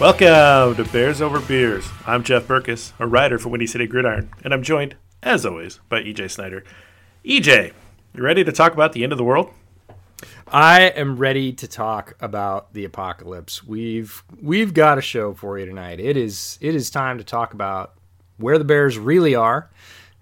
Welcome to Bears Over Beers. I'm Jeff Berckes, a writer for Windy City Gridiron, and I'm joined, as always, by EJ Snyder. EJ, you ready to talk about the end of the world? I am ready to talk about the apocalypse. We've we've got a show for you tonight. It is it is time to talk about where the Bears really are,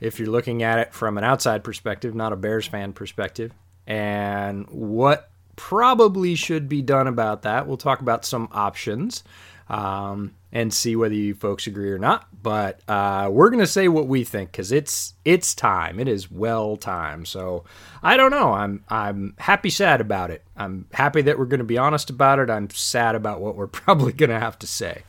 if you're looking at it from an outside perspective, not a Bears fan perspective, and what probably should be done about that. We'll talk about some options um, and see whether you folks agree or not. But uh, we're gonna say what we think because it's it's time. It is well time. So I don't know. I'm I'm happy sad about it. I'm happy that we're gonna be honest about it. I'm sad about what we're probably gonna have to say.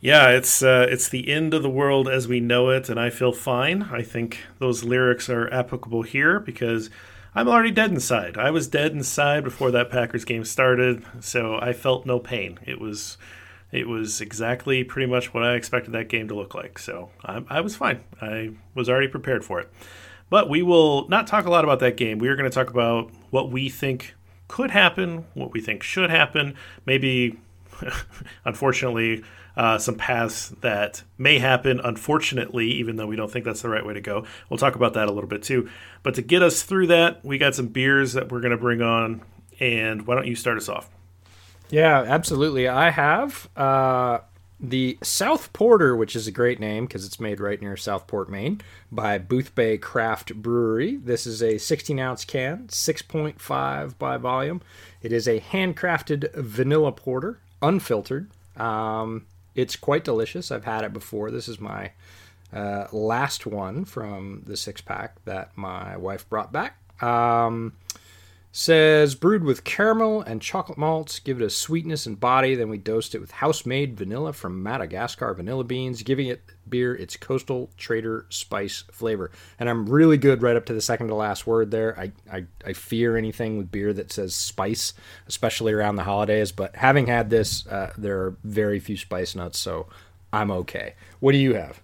Yeah, it's uh, it's the end of the world as we know it, and I feel fine. I think those lyrics are applicable here because I'm already dead inside. I was dead inside before that Packers game started, so I felt no pain. It was it was exactly pretty much what I expected that game to look like. So I, I was fine. I was already prepared for it. But we will not talk a lot about that game. We are going to talk about what we think could happen, what we think should happen, maybe, unfortunately, uh, some paths that may happen, unfortunately, even though we don't think that's the right way to go. We'll talk about that a little bit too. But to get us through that, we got some beers that we're going to bring on. And why don't you start us off? Yeah, absolutely. I have uh, the South Porter, which is a great name because it's made right near Southport, Maine, by Boothbay Craft Brewery. This is a 16 ounce can, 6.5 by volume. It is a handcrafted vanilla porter, unfiltered. Um, it's quite delicious. I've had it before. This is my uh, last one from the six pack that my wife brought back. Um, says brewed with caramel and chocolate malts, give it a sweetness and body. Then we dosed it with house made vanilla from Madagascar vanilla beans, giving it beer its coastal trader spice flavor. And I'm really good right up to the second to last word there. I, I, I fear anything with beer that says spice, especially around the holidays. But having had this, uh, there are very few spice nuts, so I'm okay. What do you have?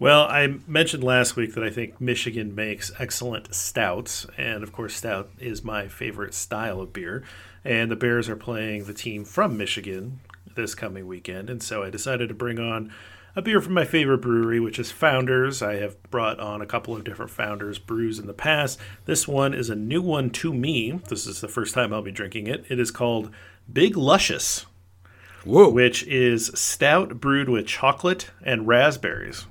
Well, I mentioned last week that I think Michigan makes excellent stouts, and of course, stout is my favorite style of beer. And the Bears are playing the team from Michigan this coming weekend, and so I decided to bring on a beer from my favorite brewery, which is Founders. I have brought on a couple of different Founders brews in the past. This one is a new one to me. This is the first time I'll be drinking it. It is called Big Lushious, Whoa. which is stout brewed with chocolate and raspberries.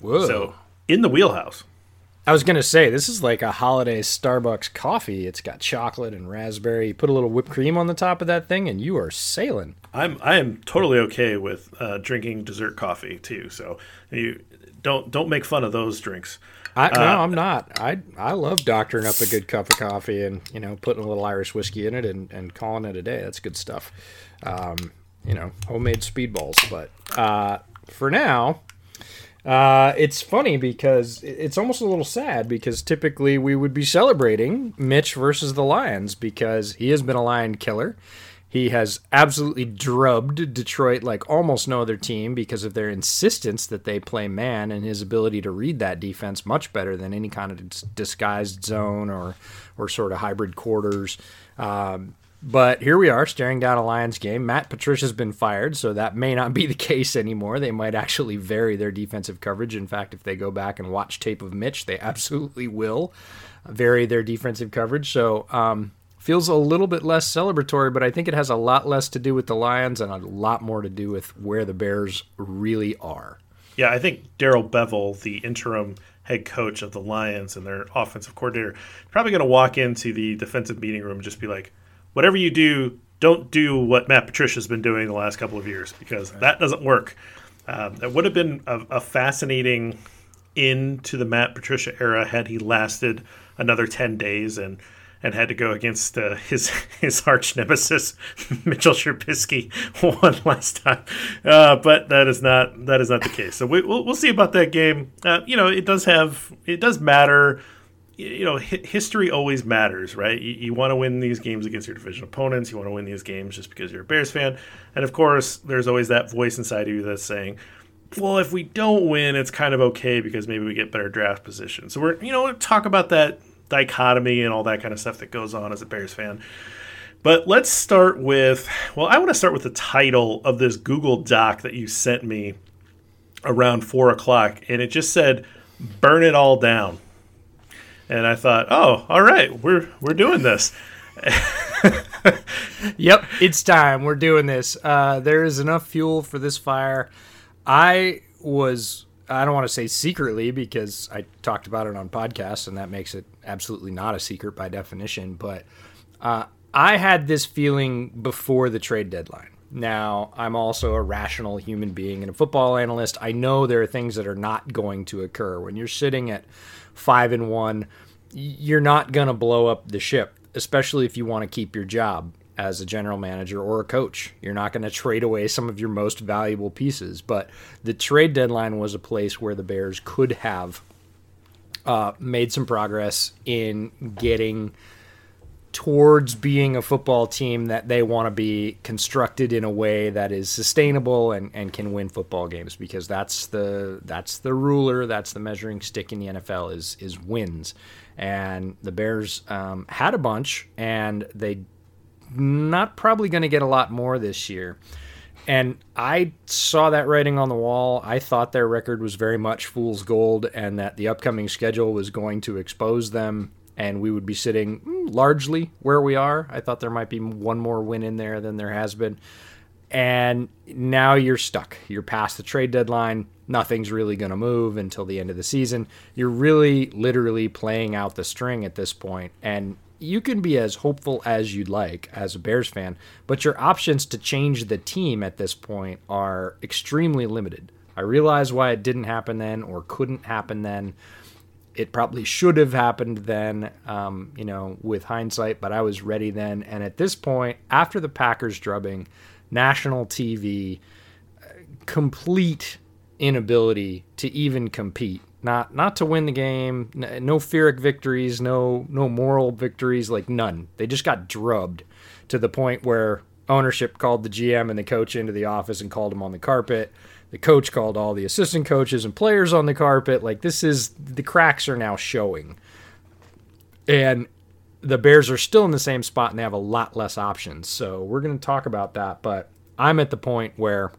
Whoa. So in the wheelhouse. I was gonna say this is like a holiday Starbucks coffee. It's got chocolate and raspberry. You put a little whipped cream on the top of that thing, and you are sailing. I'm I am totally okay with uh, drinking dessert coffee too. So you don't don't make fun of those drinks. I, no, I'm not. I I love doctoring up a good cup of coffee and you know putting a little Irish whiskey in it and, and calling it a day. That's good stuff. Um, you know, homemade speedballs. But uh, for now, uh, it's funny because it's almost a little sad because typically we would be celebrating Mitch versus the Lions because he has been a lion killer. He has absolutely drubbed Detroit like almost no other team because of their insistence that they play man and his ability to read that defense much better than any kind of disguised zone or or sort of hybrid quarters. Um, but here we are staring down a Lions game. Matt Patricia's been fired, so that may not be the case anymore. They might actually vary their defensive coverage. In fact, if they go back and watch tape of Mitch, they absolutely will vary their defensive coverage. So um, feels a little bit less celebratory, but I think it has a lot less to do with the Lions and a lot more to do with where the Bears really are. Yeah, I think Darrell Bevell, the interim head coach of the Lions and their offensive coordinator, probably going to walk into the defensive meeting room and just be like, whatever you do, don't do what Matt Patricia's been doing the last couple of years because right. that doesn't work. Um, it would have been a, a fascinating into the Matt Patricia era had he lasted another 10 days and – and had to go against uh, his his arch nemesis Mitchell Trubisky one last time. Uh, but that is not that is not the case. So we, will we'll see about that game. Uh, you know, it does have it does matter. You know, history always matters, right? You, you want to win these games against your division opponents. You want to win these games just because you're a Bears fan, and of course, there's always that voice inside of you that's saying, well, if we don't win, it's kind of okay because maybe we get better draft position. So we're, you know, talk about that dichotomy and all that kind of stuff that goes on as a Bears fan. But let's start with well, I want to start with the title of this Google Doc that you sent me around four o'clock, and it just said "Burn it all down." And I thought, oh, all right, we're we're doing this. yep, it's time. We're doing this. Uh, there is enough fuel for this fire. I was I don't want to say secretly because I talked about it on podcasts, and that makes it absolutely not a secret by definition. But uh, I had this feeling before the trade deadline. Now, I'm also a rational human being and a football analyst. I know there are things that are not going to occur. When you're sitting at five and one, you're not going to blow up the ship, especially if you want to keep your job as a general manager or a coach. You're not going to trade away some of your most valuable pieces. But the trade deadline was a place where the Bears could have uh, made some progress in getting towards being a football team that they want to be constructed in a way that is sustainable and, and can win football games because that's the that's the ruler that's the measuring stick in the NFL is is wins and the Bears um, had a bunch and they not probably going to get a lot more this year. And I saw that writing on the wall. I thought their record was very much fool's gold and that the upcoming schedule was going to expose them and we would be sitting mm, largely where we are. I thought there might be one more win in there than there has been. And now you're stuck. You're past the trade deadline. Nothing's really going to move until the end of the season. You're really literally playing out the string at this point. And you can be as hopeful as you'd like as a Bears fan, but your options to change the team at this point are extremely limited. I realize why it didn't happen then or couldn't happen then. It probably should have happened then, um, you know, with hindsight, but I was ready then. And at this point, after the Packers drubbing, national TV, complete inability to even compete not not to win the game, no Pyrrhic victories, no no moral victories, like none. They just got drubbed to the point where ownership called the GM and the coach into the office and called them on the carpet. The coach called all the assistant coaches and players on the carpet. Like this is the cracks are now showing. And the Bears are still in the same spot and they have a lot less options. So we're going to talk about that, but I'm at the point where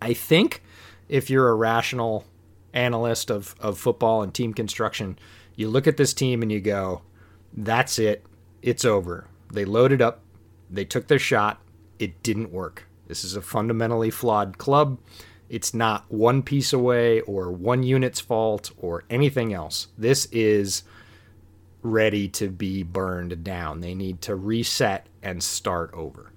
I think if you're a rational analyst of, of football and team construction, you look at this team and you go, that's it. It's over. They loaded up. They took their shot. It didn't work. This is a fundamentally flawed club. It's not one piece away or one unit's fault or anything else. This is ready to be burned down. They need to reset and start over.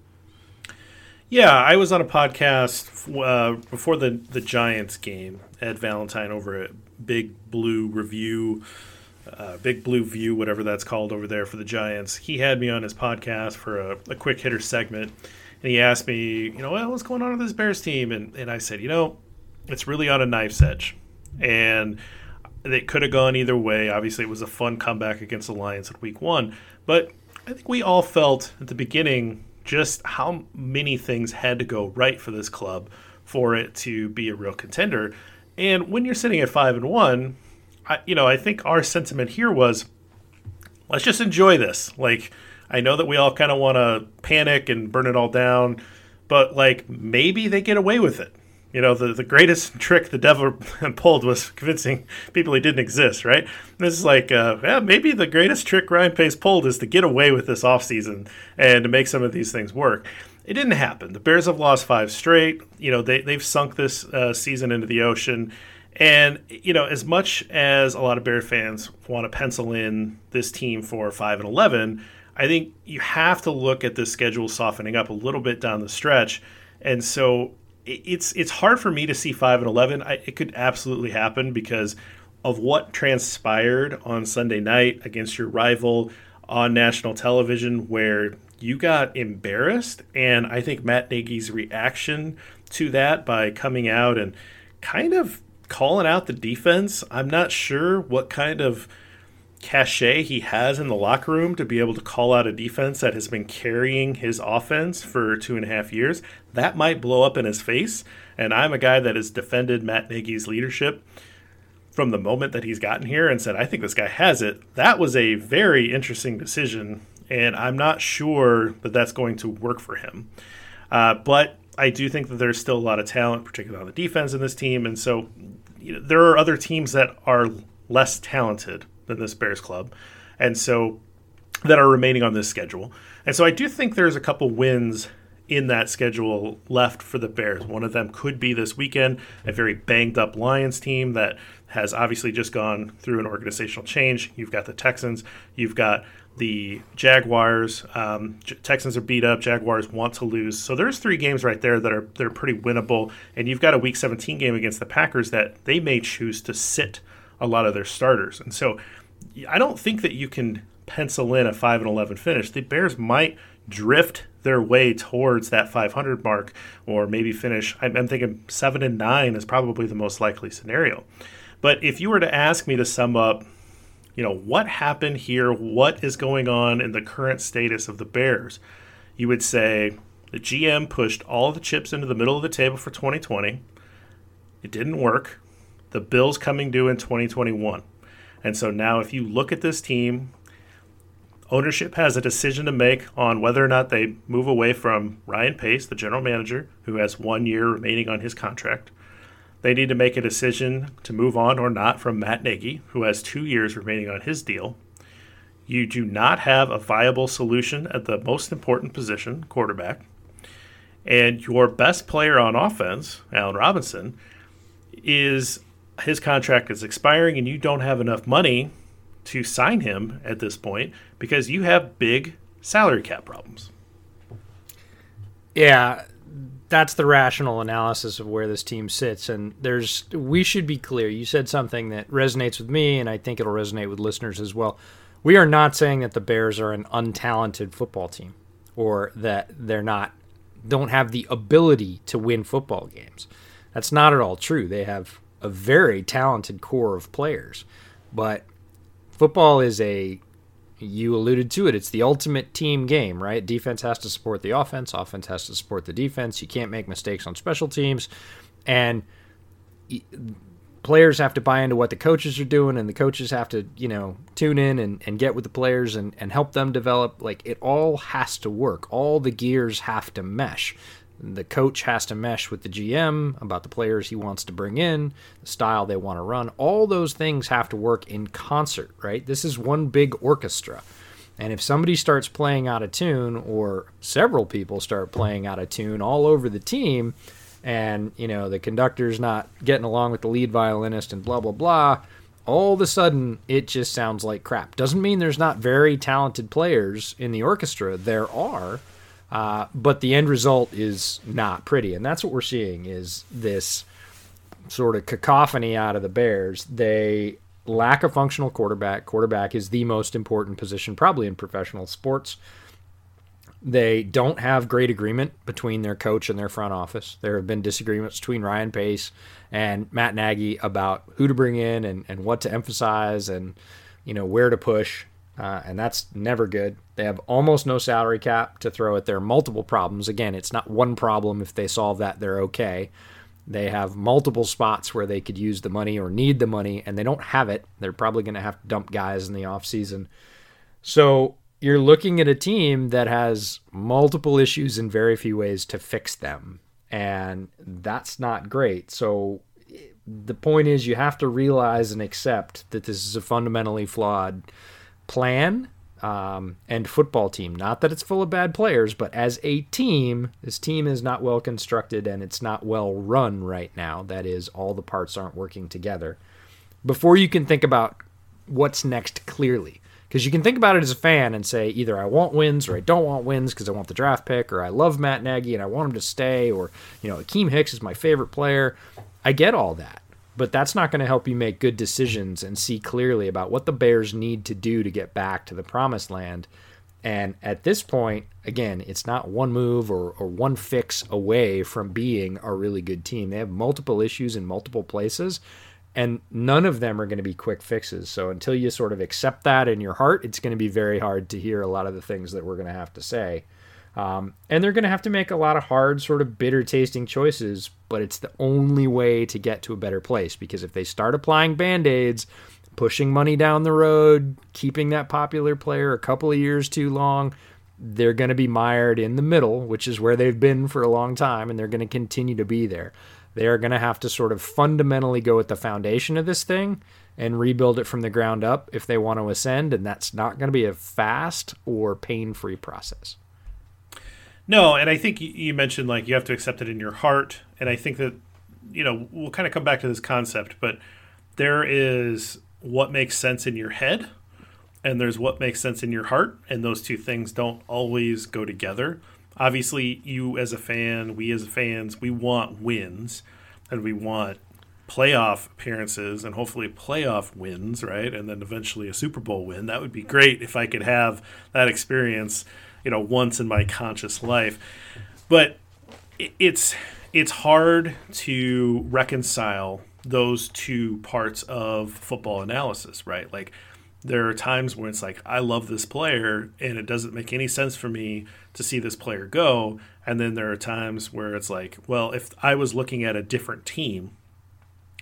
Yeah, I was on a podcast uh, before the the Giants game. Ed Valentine over at Big Blue Review, uh, Big Blue View, whatever that's called over there for the Giants. He had me on his podcast for a, a quick hitter segment, and he asked me, you know, well, what's going on with this Bears team? And and I said, you know, it's really on a knife's edge, and it could have gone either way. Obviously, it was a fun comeback against the Lions at Week One, but I think we all felt at the beginning just how many things had to go right for this club for it to be a real contender. And when you're sitting at five and one, I, you know, I think our sentiment here was, let's just enjoy this. Like, I know that we all kind of want to panic and burn it all down, but like maybe they get away with it. You know, the, the greatest trick the devil pulled was convincing people he didn't exist, right? This is like, uh, yeah, maybe the greatest trick Ryan Pace pulled is to get away with this offseason and to make some of these things work. It didn't happen. The Bears have lost five straight. You know, they, they've sunk this uh, season into the ocean. And, you know, as much as a lot of Bear fans want to pencil in this team for 5 and 11, I think you have to look at the schedule softening up a little bit down the stretch. And so it's it's hard for me to see five and eleven. I, it could absolutely happen because of what transpired on Sunday night against your rival on national television, where you got embarrassed, and I think Matt Nagy's reaction to that by coming out and kind of calling out the defense. I'm not sure what kind of cachet he has in the locker room to be able to call out a defense that has been carrying his offense for two and a half years, that might blow up in his face. And I'm a guy that has defended Matt Nagy's leadership from the moment that he's gotten here and said, I think this guy has it. That was a very interesting decision. And I'm not sure that that's going to work for him. Uh, but I do think that there's still a lot of talent, particularly on the defense in this team. And so you know, there are other teams that are less talented than this Bears club, and so that are remaining on this schedule. And so I do think there's a couple wins in that schedule left for the Bears. One of them could be this weekend, a very banged up Lions team that has obviously just gone through an organizational change. You've got the Texans, you've got the Jaguars. Um, Texans are beat up. Jaguars want to lose. So there's three games right there that are they're pretty winnable. And you've got a Week 17 game against the Packers that they may choose to sit a lot of their starters. And so I don't think that you can pencil in a 5 and 11 finish. The Bears might drift their way towards that 500 mark or maybe finish I'm, I'm thinking 7 and 9 is probably the most likely scenario. But if you were to ask me to sum up, you know, what happened here, what is going on in the current status of the Bears, you would say the GM pushed all the chips into the middle of the table for 2020. It didn't work the Bills coming due in 2021. And so now, if you look at this team, ownership has a decision to make on whether or not they move away from Ryan Pace, the general manager, who has one year remaining on his contract. They need to make a decision to move on or not from Matt Nagy, who has two years remaining on his deal. You do not have a viable solution at the most important position, quarterback. And your best player on offense, Allen Robinson, is his contract is expiring and you don't have enough money to sign him at this point because you have big salary cap problems. Yeah, that's the rational analysis of where this team sits and there's we should be clear. You said something that resonates with me and I think it'll resonate with listeners as well. We are not saying that the Bears are an untalented football team or that they're not don't have the ability to win football games. That's not at all true. They have a very talented core of players. But football is a you alluded to it. It's the ultimate team game, right? Defense has to support the offense. Offense has to support the defense. You can't make mistakes on special teams, and players have to buy into what the coaches are doing, and the coaches have to, you know, tune in and, and get with the players and, and help them develop. Like it all has to work. All the gears have to mesh. The coach has to mesh with the GM about the players he wants to bring in, the style they want to run. All those things have to work in concert, right? This is one big orchestra. And if somebody starts playing out of tune, or several people start playing out of tune all over the team, and you know the conductor's not getting along with the lead violinist, and blah blah blah, all of a sudden it just sounds like crap. Doesn't mean there's not very talented players in the orchestra. There are, uh, but the end result is not pretty, and that's what we're seeing is this sort of cacophony out of the Bears. They lack a functional quarterback. Quarterback is the most important position probably in professional sports. They don't have great agreement between their coach and their front office. There have been disagreements between Ryan Pace and Matt Nagy about who to bring in and, and what to emphasize and you know where to push. Uh, and that's never good. They have almost no salary cap to throw at their multiple problems. Again, it's not one problem. If they solve that, they're okay. They have multiple spots where they could use the money or need the money, and they don't have it. They're probably going to have to dump guys in the offseason. So you're looking at a team that has multiple issues and very few ways to fix them. And that's not great. So the point is, you have to realize and accept that this is a fundamentally flawed plan um, and football team. Not that it's full of bad players, but as a team, this team is not well constructed and it's not well run right now. That is, all the parts aren't working together. Before you can think about what's next clearly, because you can think about it as a fan and say either I want wins or I don't want wins because I want the draft pick or I love Matt Nagy and I want him to stay or you know Akiem Hicks is my favorite player. I get all that but that's not going to help you make good decisions and see clearly about what the Bears need to do to get back to the promised land. And at this point, again, it's not one move or, or one fix away from being a really good team. They have multiple issues in multiple places, and none of them are going to be quick fixes. So until you sort of accept that in your heart, it's going to be very hard to hear a lot of the things that we're going to have to say. Um, and they're going to have to make a lot of hard, sort of bitter tasting choices, but it's the only way to get to a better place because if they start applying band aids, pushing money down the road, keeping that popular player a couple of years too long, they're going to be mired in the middle, which is where they've been for a long time, and they're going to continue to be there. They are going to have to sort of fundamentally go at the foundation of this thing and rebuild it from the ground up if they want to ascend, and that's not going to be a fast or pain free process. No, and I think you mentioned like you have to accept it in your heart, and I think that you know we'll kind of come back to this concept, but there is what makes sense in your head, and there's what makes sense in your heart, and those two things don't always go together. Obviously, you as a fan, we as fans, we want wins, and we want playoff appearances and hopefully playoff wins, right? And then eventually a Super Bowl win. That would be great if I could have that experience you know once in my conscious life. But it's it's hard to reconcile those two parts of football analysis right? Like there are times when it's like I love this player and it doesn't make any sense for me to see this player go. And then there are times where it's like well if I was looking at a different team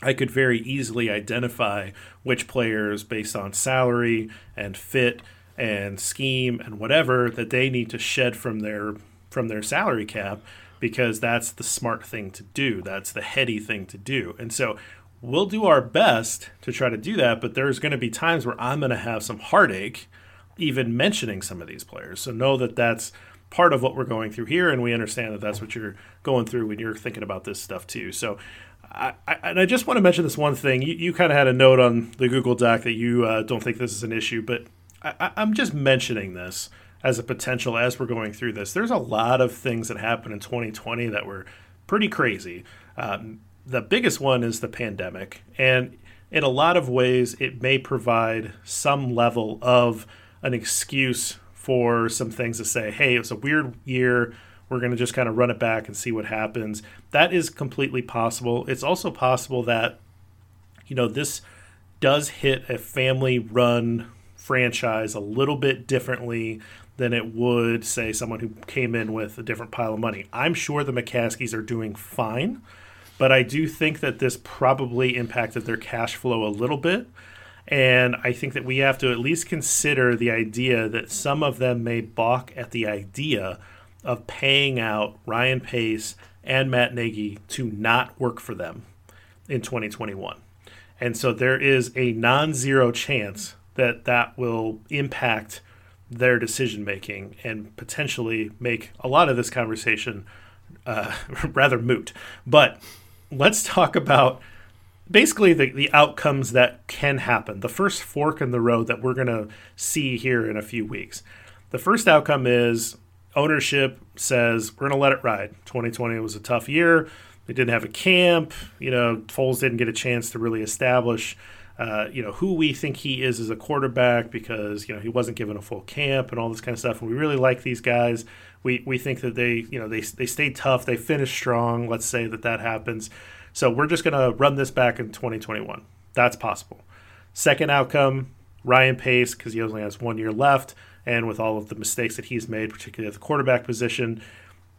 I could very easily identify which players based on salary and fit and scheme and whatever that they need to shed from their from their salary cap because that's the smart thing to do. That's the heady thing to do. And so we'll do our best to try to do that, but there's going to be times where I'm going to have some heartache even mentioning some of these players. So know that that's part of what we're going through here, and we understand that that's what you're going through when you're thinking about this stuff too. So, I, I and I just want to mention this one thing. You, you kind of had a note on the Google Doc that you uh, don't think this is an issue, but I, I'm just mentioning this as a potential as we're going through this. There's a lot of things that happened in 2020 that were pretty crazy. Um, the biggest one is the pandemic, and in a lot of ways, it may provide some level of an excuse for some things to say, hey, it was a weird year. We're going to just kind of run it back and see what happens. That is completely possible. It's also possible that, you know, this does hit a family run franchise a little bit differently than it would, say, someone who came in with a different pile of money. I'm sure the McCaskeys are doing fine, but I do think that this probably impacted their cash flow a little bit. And I think that we have to at least consider the idea that some of them may balk at the idea of paying out Ryan Pace and Matt Nagy to not work for them in 2021. And so there is a non zero chance that that will impact their decision making and potentially make a lot of this conversation uh, rather moot. But let's talk about basically the, the outcomes that can happen. The first fork in the road that we're going to see here in a few weeks. The first outcome is ownership says we're going to let it ride. 2020 was a tough year. They didn't have a camp. You know, Foles didn't get a chance to really establish uh, you know who we think he is as a quarterback because you know he wasn't given a full camp and all this kind of stuff. And we really like these guys. We we think that they you know they they stay tough, they finish strong. Let's say that that happens. So we're just gonna run this back in 2021. That's possible. Second outcome, Ryan Pace, because he only has one year left, and with all of the mistakes that he's made, particularly at the quarterback position,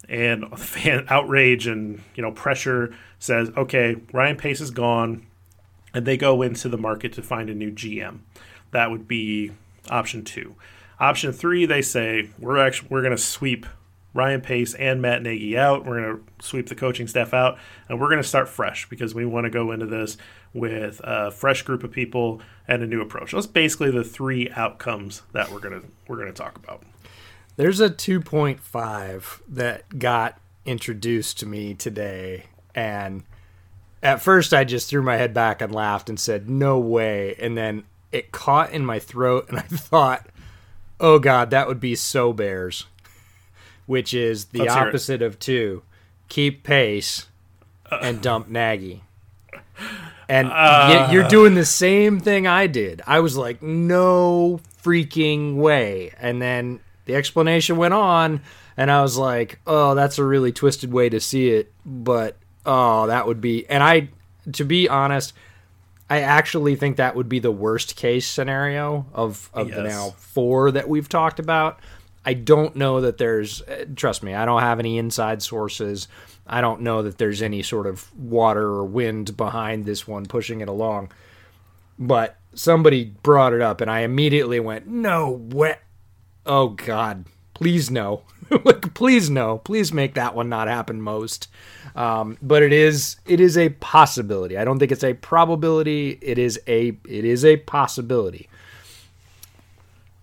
and fan outrage and you know pressure says, okay, Ryan Pace is gone, and they go into the market to find a new GM. That would be option two. Option three, they say we're actually we're going to sweep Ryan Pace and Matt Nagy out. We're going to sweep the coaching staff out, and we're going to start fresh because we want to go into this with a fresh group of people and a new approach. That's basically the three outcomes that we're gonna we're gonna talk about. There's a 2.5 that got introduced to me today, and at first I just threw my head back and laughed and said, "No way!" And then it caught in my throat, and I thought, "Oh God, that would be so Bears." Which is the Let's opposite of two: keep Pace and dump Nagy. And y- uh. you're doing the same thing I did. I was like, no freaking way. And then the explanation went on, and I was like, oh, that's a really twisted way to see it. But, oh, that would be. And I, to be honest, I actually think that would be the worst case scenario of, of the now four that we've talked about. I don't know that there's, uh, trust me, I don't have any inside sources. I don't know that there's any sort of water or wind behind this one pushing it along. But somebody brought it up, and I immediately went, no way. Oh, God. Please no. like, please no. Please make that one not happen most. Um, but it is it is a possibility. I don't think it's a probability. It is a it is a possibility.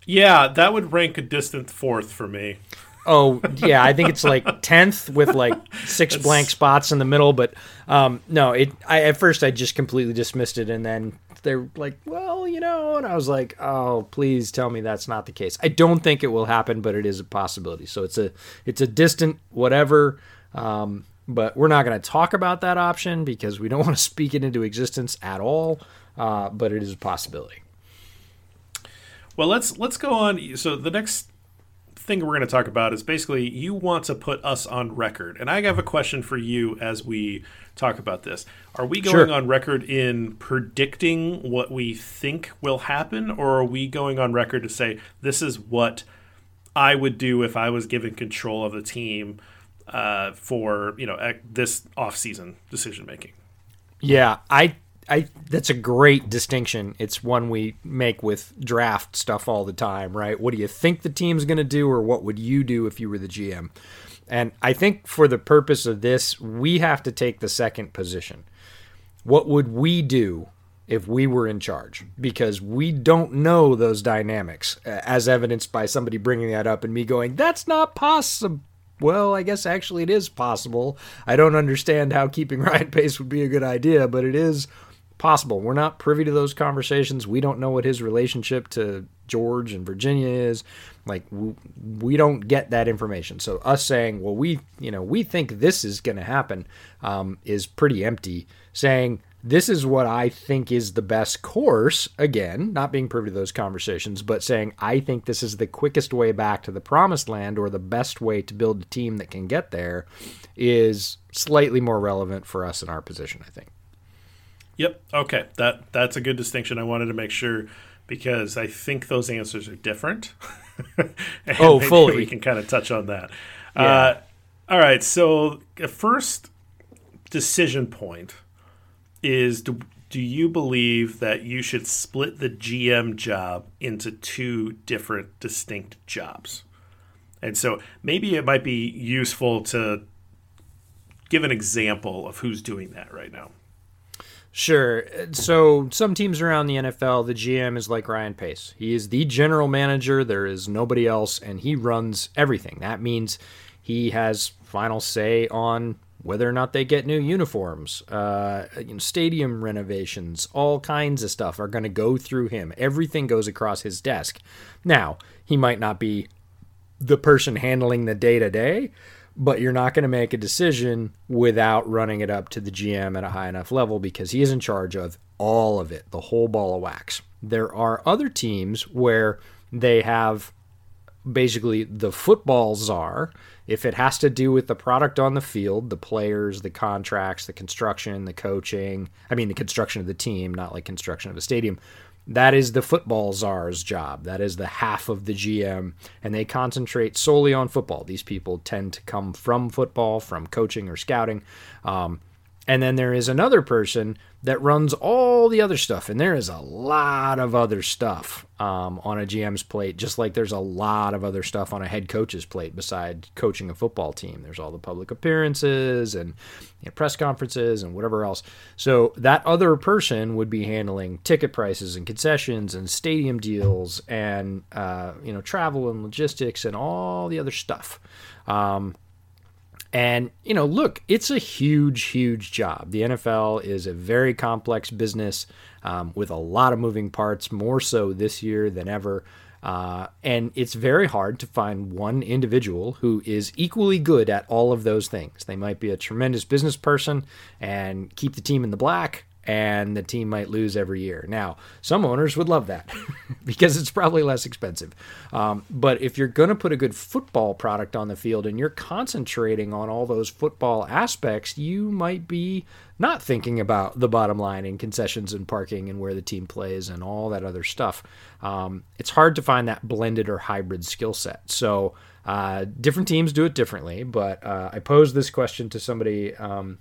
Yeah, that would rank a distant fourth for me. Oh yeah, I think it's like tenth with like six blank spots in the middle. But um, no, it. I at first I just completely dismissed it, and then they're like, "Well, you know," and I was like, "Oh, please tell me that's not the case." I don't think it will happen, but it is a possibility. So it's a it's a distant whatever. Um, but we're not going to talk about that option because we don't want to speak it into existence at all. Uh, but it is a possibility. Well, let's let's go on. So the next thing we're going to talk about is basically you want to put us on record, and I have a question for you as we talk about this. Are we going Sure. on record in predicting what we think will happen, or are we going on record to say this is what I would do if I was given control of the team uh, for you know this off-season decision making? Yeah, I I that's a great distinction. It's one we make with draft stuff all the time, right? What do you think the team's going to do or what would you do if you were the GM? And I think for the purpose of this, we have to take the second position. What would we do if we were in charge? Because we don't know those dynamics, as evidenced by somebody bringing that up and me going, "That's not possible." Well, I guess actually it is possible. I don't understand how keeping Ryan Pace would be a good idea, but it is possible. We're not privy to those conversations. We don't know what his relationship to George and Virginia is. Like we, we don't get that information. So us saying, well, we you know we think this is going to happen, um, is pretty empty. Saying this is what I think is the best course. Again, not being privy to those conversations, but saying I think this is the quickest way back to the promised land or the best way to build a team that can get there is slightly more relevant for us in our position. I think. Yep. Okay. That that's a good distinction. I wanted to make sure because I think those answers are different. Oh, fully. We can kind of touch on that. Uh, all right. So the first decision point is: do, do you believe that you should split the GM job into two different distinct jobs? And so maybe it might be useful to give an example of who's doing that right now. Sure. So some teams around the NFL, the GM is like Ryan Pace. He is the general manager. There is nobody else, and he runs everything. That means he has final say on whether or not they get new uniforms, uh, you know, stadium renovations, all kinds of stuff are going to go through him. Everything goes across his desk. Now, he might not be the person handling the day to day, but you're not going to make a decision without running it up to the GM at a high enough level because he is in charge of all of it, the whole ball of wax. There are other teams where they have basically the football czar. If it has to do with the product on the field, the players, the contracts, the construction, the coaching, I mean, the construction of the team, not like construction of a stadium, that is the football czar's job. That is the half of the GM, and they concentrate solely on football. These people tend to come from football, from coaching or scouting. Um, and then there is another person that runs all the other stuff. And there is a lot of other stuff um, on a GM's plate, just like there's a lot of other stuff on a head coach's plate besides coaching a football team. There's all the public appearances and you know, press conferences and whatever else. So that other person would be handling ticket prices and concessions and stadium deals and, uh, you know, travel and logistics and all the other stuff. Um, and, you know, look, it's a huge, huge job. The NFL is a very complex business um, with a lot of moving parts, more so this year than ever. Uh, and it's very hard to find one individual who is equally good at all of those things. They might be a tremendous business person and keep the team in the black, and the team might lose every year. Now, some owners would love that because it's probably less expensive. Um, but if you're going to put a good football product on the field and you're concentrating on all those football aspects, you might be not thinking about the bottom line and concessions and parking and where the team plays and all that other stuff. Um, it's hard to find that blended or hybrid skill set. So, uh, different teams do it differently, but uh, I posed this question to somebody um,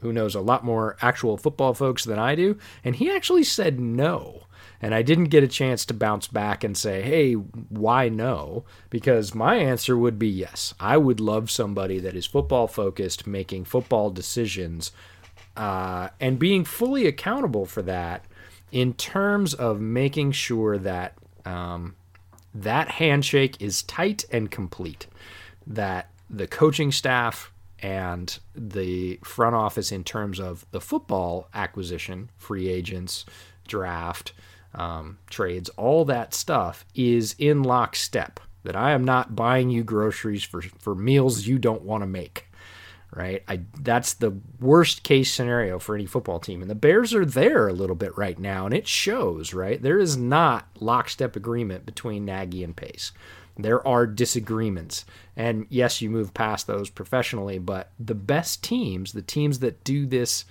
who knows a lot more actual football folks than I do, and he actually said no. And I didn't get a chance to bounce back and say, hey, why no? Because my answer would be yes. I would love somebody that is football focused, making football decisions, uh, and being fully accountable for that in terms of making sure that um, that handshake is tight and complete, that the coaching staff and the front office in terms of the football acquisition, free agents, draft, um, trades, all that stuff is in lockstep. That I am not buying you groceries for, for meals you don't want to make. Right? I that's the worst case scenario for any football team. And the Bears are there a little bit right now, and it shows, right? There is not lockstep agreement between Nagy and Pace. There are disagreements. And yes, you move past those professionally, but the best teams, the teams that do this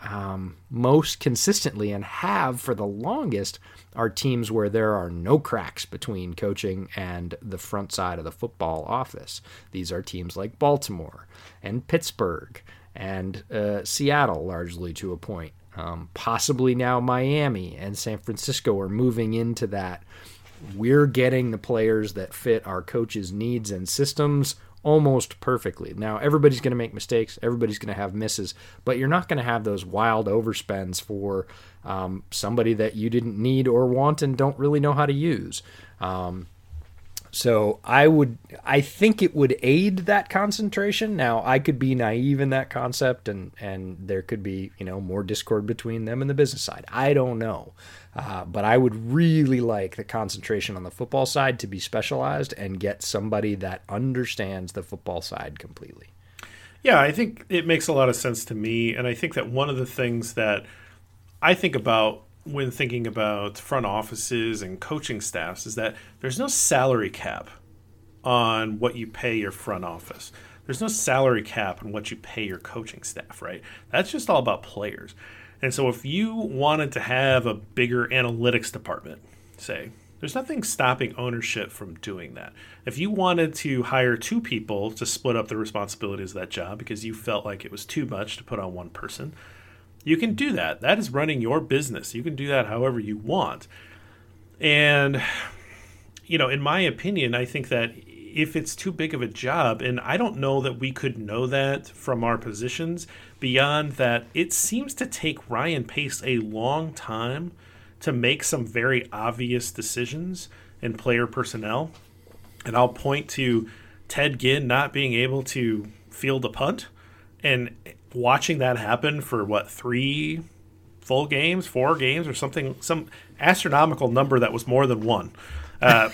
um, most consistently and have for the longest, are teams where there are no cracks between coaching and the front side of the football office. These are teams like Baltimore and Pittsburgh and uh, Seattle, largely to a point. Um, possibly now Miami and San Francisco are moving into that we're getting the players that fit our coaches' needs and systems almost perfectly. Now, everybody's going to make mistakes, everybody's going to have misses, but you're not going to have those wild overspends for um, somebody that you didn't need or want and don't really know how to use. Um, so I would, I think it would aid that concentration. Now I could be naive in that concept, and and there could be you know more discord between them and the business side. I don't know, uh, but I would really like the concentration on the football side to be specialized and get somebody that understands the football side completely. Yeah, I think it makes a lot of sense to me, and I think that one of the things that I think about when thinking about front offices and coaching staffs is that there's no salary cap on what you pay your front office. There's no salary cap on what you pay your coaching staff, right? That's just all about players. And so if you wanted to have a bigger analytics department, say, there's nothing stopping ownership from doing that. If you wanted to hire two people to split up the responsibilities of that job because you felt like it was too much to put on one person, you can do that. That is running your business. You can do that however you want. And, you know, in my opinion, I think that if it's too big of a job, and I don't know that we could know that from our positions, beyond that, it seems to take Ryan Pace a long time to make some very obvious decisions in player personnel. And I'll point to Ted Ginn not being able to field a punt. And watching that happen for what three full games, four games, or something, some astronomical number that was more than one. Uh,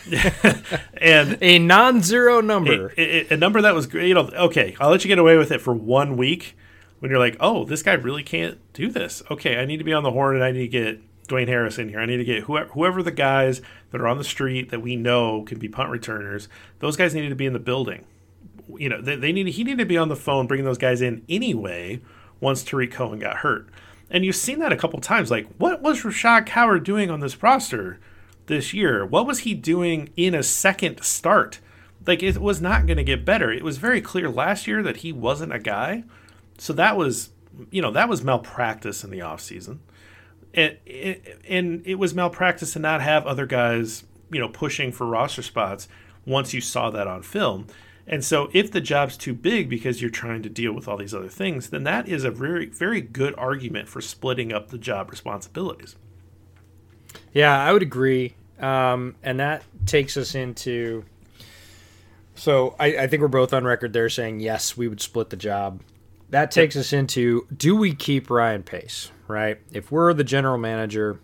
and a non-zero number, a, a, a, number that was you know okay. I'll let you get away with it for one week when you're like, oh, this guy really can't do this. Okay, I need to be on the horn and I need to get Dwayne Harris in here. I need to get whoever, whoever the guys that are on the street that we know can be punt returners. Those guys need to be in the building you know, they, they need he needed to be on the phone bringing those guys in anyway once Tarik Cohen got hurt. And you've seen that a couple times. Like, what was Rashaad Coward doing on this roster this year? What was he doing in a second start? Like, it was not going to get better. It was very clear last year that he wasn't a guy. So that was, you know, that was malpractice in the offseason. It, and it was malpractice to not have other guys, you know, pushing for roster spots once you saw that on film. And so if the job's too big because you're trying to deal with all these other things, then that is a very very good argument for splitting up the job responsibilities. Yeah, I would agree. Um, and that takes us into so I, I think we're both on record there saying yes, we would split the job. That takes us into do we keep Ryan Pace, right? If we're the general manager,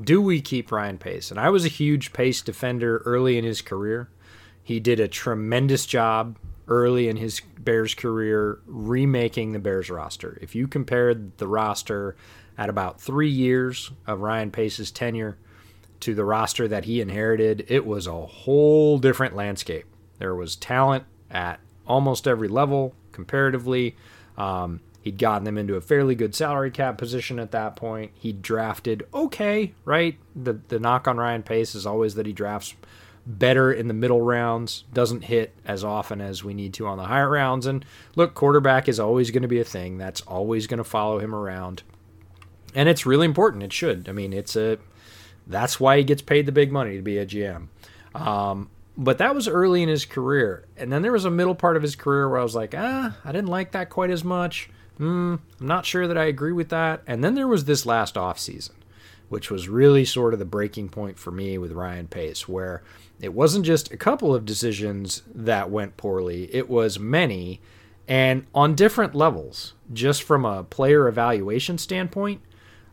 do we keep Ryan Pace? And I was a huge Pace defender early in his career. He did a tremendous job early in his Bears career remaking the Bears roster. If you compared the roster at about three years of Ryan Pace's tenure to the roster that he inherited, it was a whole different landscape. There was talent at almost every level comparatively. Um, he'd gotten them into a fairly good salary cap position at that point. He drafted okay, right? The the knock on Ryan Pace is always that he drafts better in the middle rounds, doesn't hit as often as we need to on the higher rounds. And look, quarterback is always going to be a thing. That's always going to follow him around. And it's really important. It should. I mean, it's a that's why he gets paid the big money to be a GM. Um, but that was early in his career. And then there was a middle part of his career where I was like, ah, I didn't like that quite as much. Hmm, I'm not sure that I agree with that. And then there was this last off season, which was really sort of the breaking point for me with Ryan Pace, where it wasn't just a couple of decisions that went poorly, it was many and on different levels. Just from a player evaluation standpoint,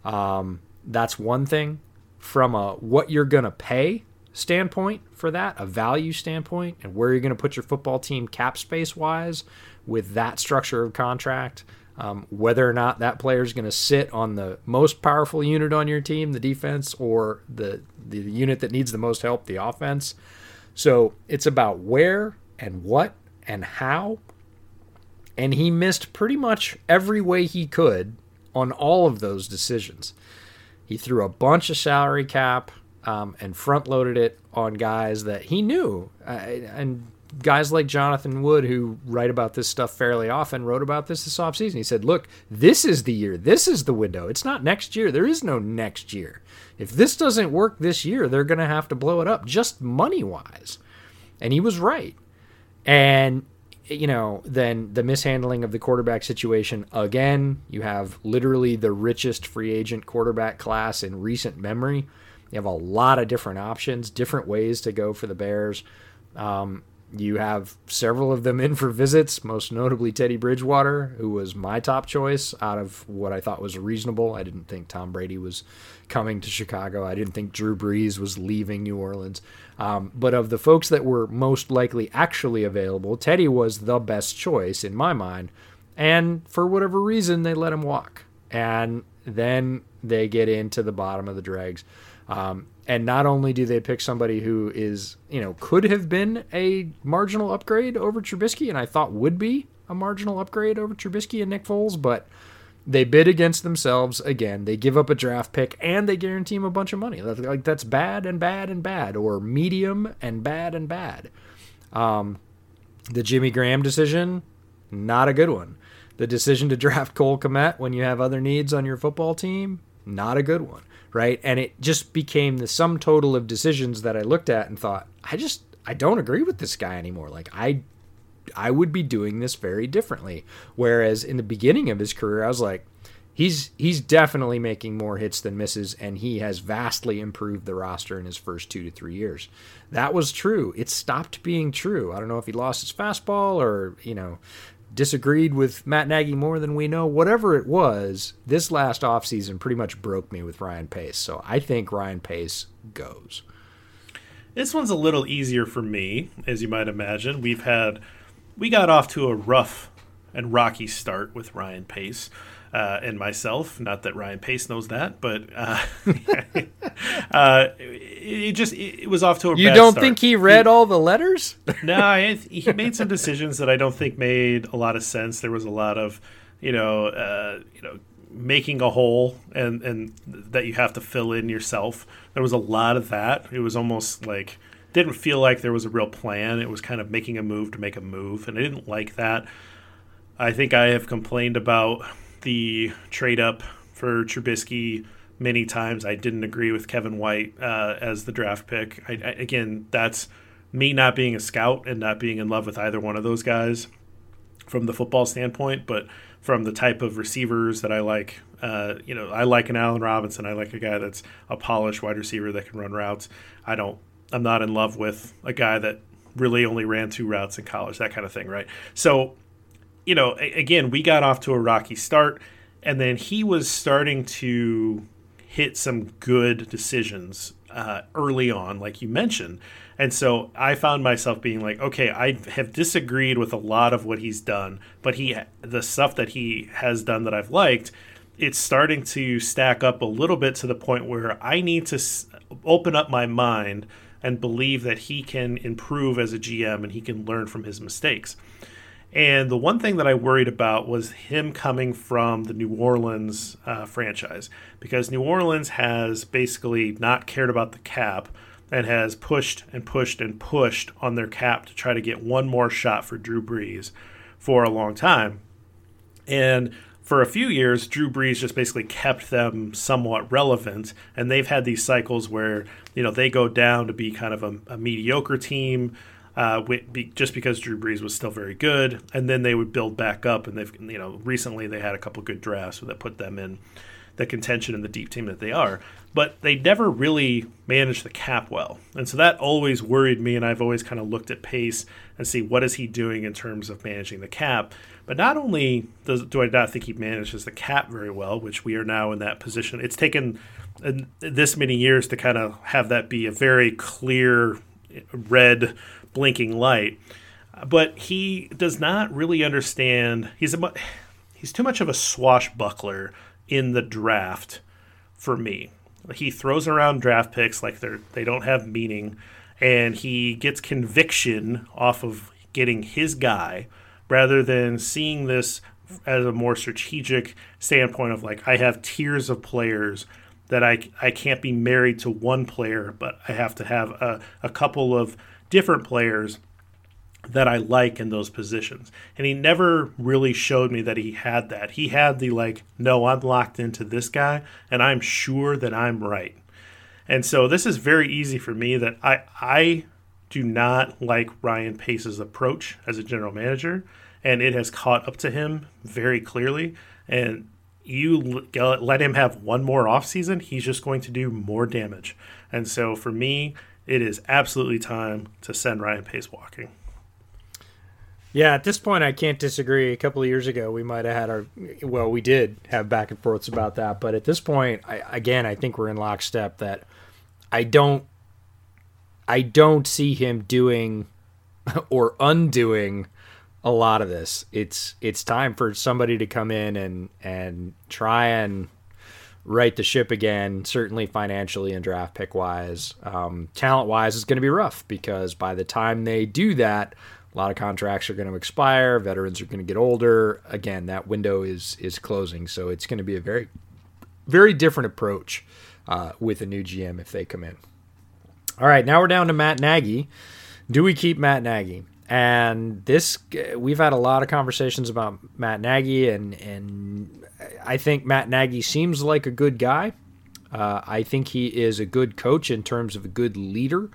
um, that's one thing. From a what you're going to pay standpoint for that, a value standpoint, and where you're going to put your football team cap space wise with that structure of contract, um, whether or not that player is going to sit on the most powerful unit on your team, the defense, or the the unit that needs the most help, the offense. So it's about where and what and how. And he missed pretty much every way he could on all of those decisions. He threw a bunch of salary cap um, and front loaded it on guys that he knew. Uh, and guys like Jonathan Wood, who write about this stuff fairly often, wrote about this this offseason. He said, Look, this is the year. This is the window. It's not next year. There is no next year. If this doesn't work this year, they're going to have to blow it up just money wise. And he was right. And, you know, then the mishandling of the quarterback situation again, you have literally the richest free agent quarterback class in recent memory. You have a lot of different options, different ways to go for the Bears. Um, you have several of them in for visits, most notably Teddy Bridgewater, who was my top choice out of what I thought was reasonable. I didn't think Tom Brady was coming to Chicago. I didn't think Drew Brees was leaving New Orleans. Um, but of the folks that were most likely actually available, Teddy was the best choice in my mind. And for whatever reason, they let him walk. And then they get into the bottom of the dregs. Um, and not only do they pick somebody who is, you know, could have been a marginal upgrade over Trubisky, and I thought would be a marginal upgrade over Trubisky and Nick Foles, but they bid against themselves again. They give up a draft pick and they guarantee him a bunch of money. Like that's bad and bad and bad, or medium and bad and bad. Um, the Jimmy Graham decision, not a good one. The decision to draft Cole Kmet when you have other needs on your football team, not a good one right? And it just became the sum total of decisions that I looked at and thought, I just I don't agree with this guy anymore. Like I I would be doing this very differently. Whereas in the beginning of his career, I was like, he's he's definitely making more hits than misses, and he has vastly improved the roster in his first two to three years. That was true. It stopped being true. I don't know if he lost his fastball or you know disagreed with Matt Nagy more than we know. Whatever it was, this last offseason pretty much broke me with Ryan Pace. So I think Ryan Pace goes. This one's a little easier for me, as you might imagine. We've had we got off to a rough and rocky start with Ryan Pace uh, and myself. Not that Ryan Pace knows that, but uh, uh, it just it was off to a. You don't start. think he read he, all the letters? no, he made some decisions that I don't think made a lot of sense. There was a lot of, you know, uh, you know, making a hole and and that you have to fill in yourself. There was a lot of that. It was almost like didn't feel like there was a real plan. It was kind of making a move to make a move, and I didn't like that. I think I have complained about the trade up for Trubisky many times. I didn't agree with Kevin White uh, as the draft pick. I, I, again, that's me not being a scout and not being in love with either one of those guys from the football standpoint, but from the type of receivers that I like. Uh, you know, I like an Allen Robinson. I like a guy that's a polished wide receiver that can run routes. I don't. I'm not in love with a guy that really only ran two routes in college, that kind of thing, right? So, you know, again, we got off to a rocky start, and then he was starting to hit some good decisions uh, early on, like you mentioned. And so I found myself being like, okay, I have disagreed with a lot of what he's done, but he the stuff that he has done that I've liked, it's starting to stack up a little bit to the point where I need to s- open up my mind and believe that he can improve as a GM and he can learn from his mistakes. And the one thing that I worried about was him coming from the New Orleans uh, franchise because New Orleans has basically not cared about the cap and has pushed and pushed and pushed on their cap to try to get one more shot for Drew Brees for a long time. And for a few years, Drew Brees just basically kept them somewhat relevant, and they've had these cycles where you know they go down to be kind of a, a mediocre team, uh, just because Drew Brees was still very good, and then they would build back up, and they've you know recently they had a couple good drafts that put them in the contention and the deep team that they are. But they never really managed the cap well. And so that always worried me. And I've always kind of looked at Pace and see what is he doing in terms of managing the cap. But not only does, do I not think he manages the cap very well, which we are now in that position. It's taken uh, this many years to kind of have that be a very clear red blinking light. But he does not really understand. He's a, he's too much of a swashbuckler in the draft for me. He throws around draft picks like they're they don't have meaning, and he gets conviction off of getting his guy rather than seeing this as a more strategic standpoint of like I have tiers of players that I, I can't be married to one player, but I have to have a, a couple of different players that I like in those positions. And he never really showed me that he had that. He had the like, no, I'm locked into this guy and I'm sure that I'm right. And so this is very easy for me that I I do not like Ryan Pace's approach as a general manager and it has caught up to him very clearly and you let him have one more offseason, he's just going to do more damage. And so for me, it is absolutely time to send Ryan Pace walking. Yeah, at this point, I can't disagree. A couple of years ago, we might have had our, well, we did have back and forths about that. But at this point, I, again, I think we're in lockstep that I don't, I don't see him doing or undoing a lot of this. It's it's time for somebody to come in and and try and right the ship again. Certainly financially and draft pick wise, um, talent wise, is going to be rough because by the time they do that a lot of contracts are going to expire. Veterans are going to get older. Again, that window is is closing, so it's going to be a very, very different approach uh, with a new GM if they come in. All right, now we're down to Matt Nagy. Do we keep Matt Nagy? And this, we've had a lot of conversations about Matt Nagy, and and I think Matt Nagy seems like a good guy. Uh, I think he is a good coach in terms of a good leader.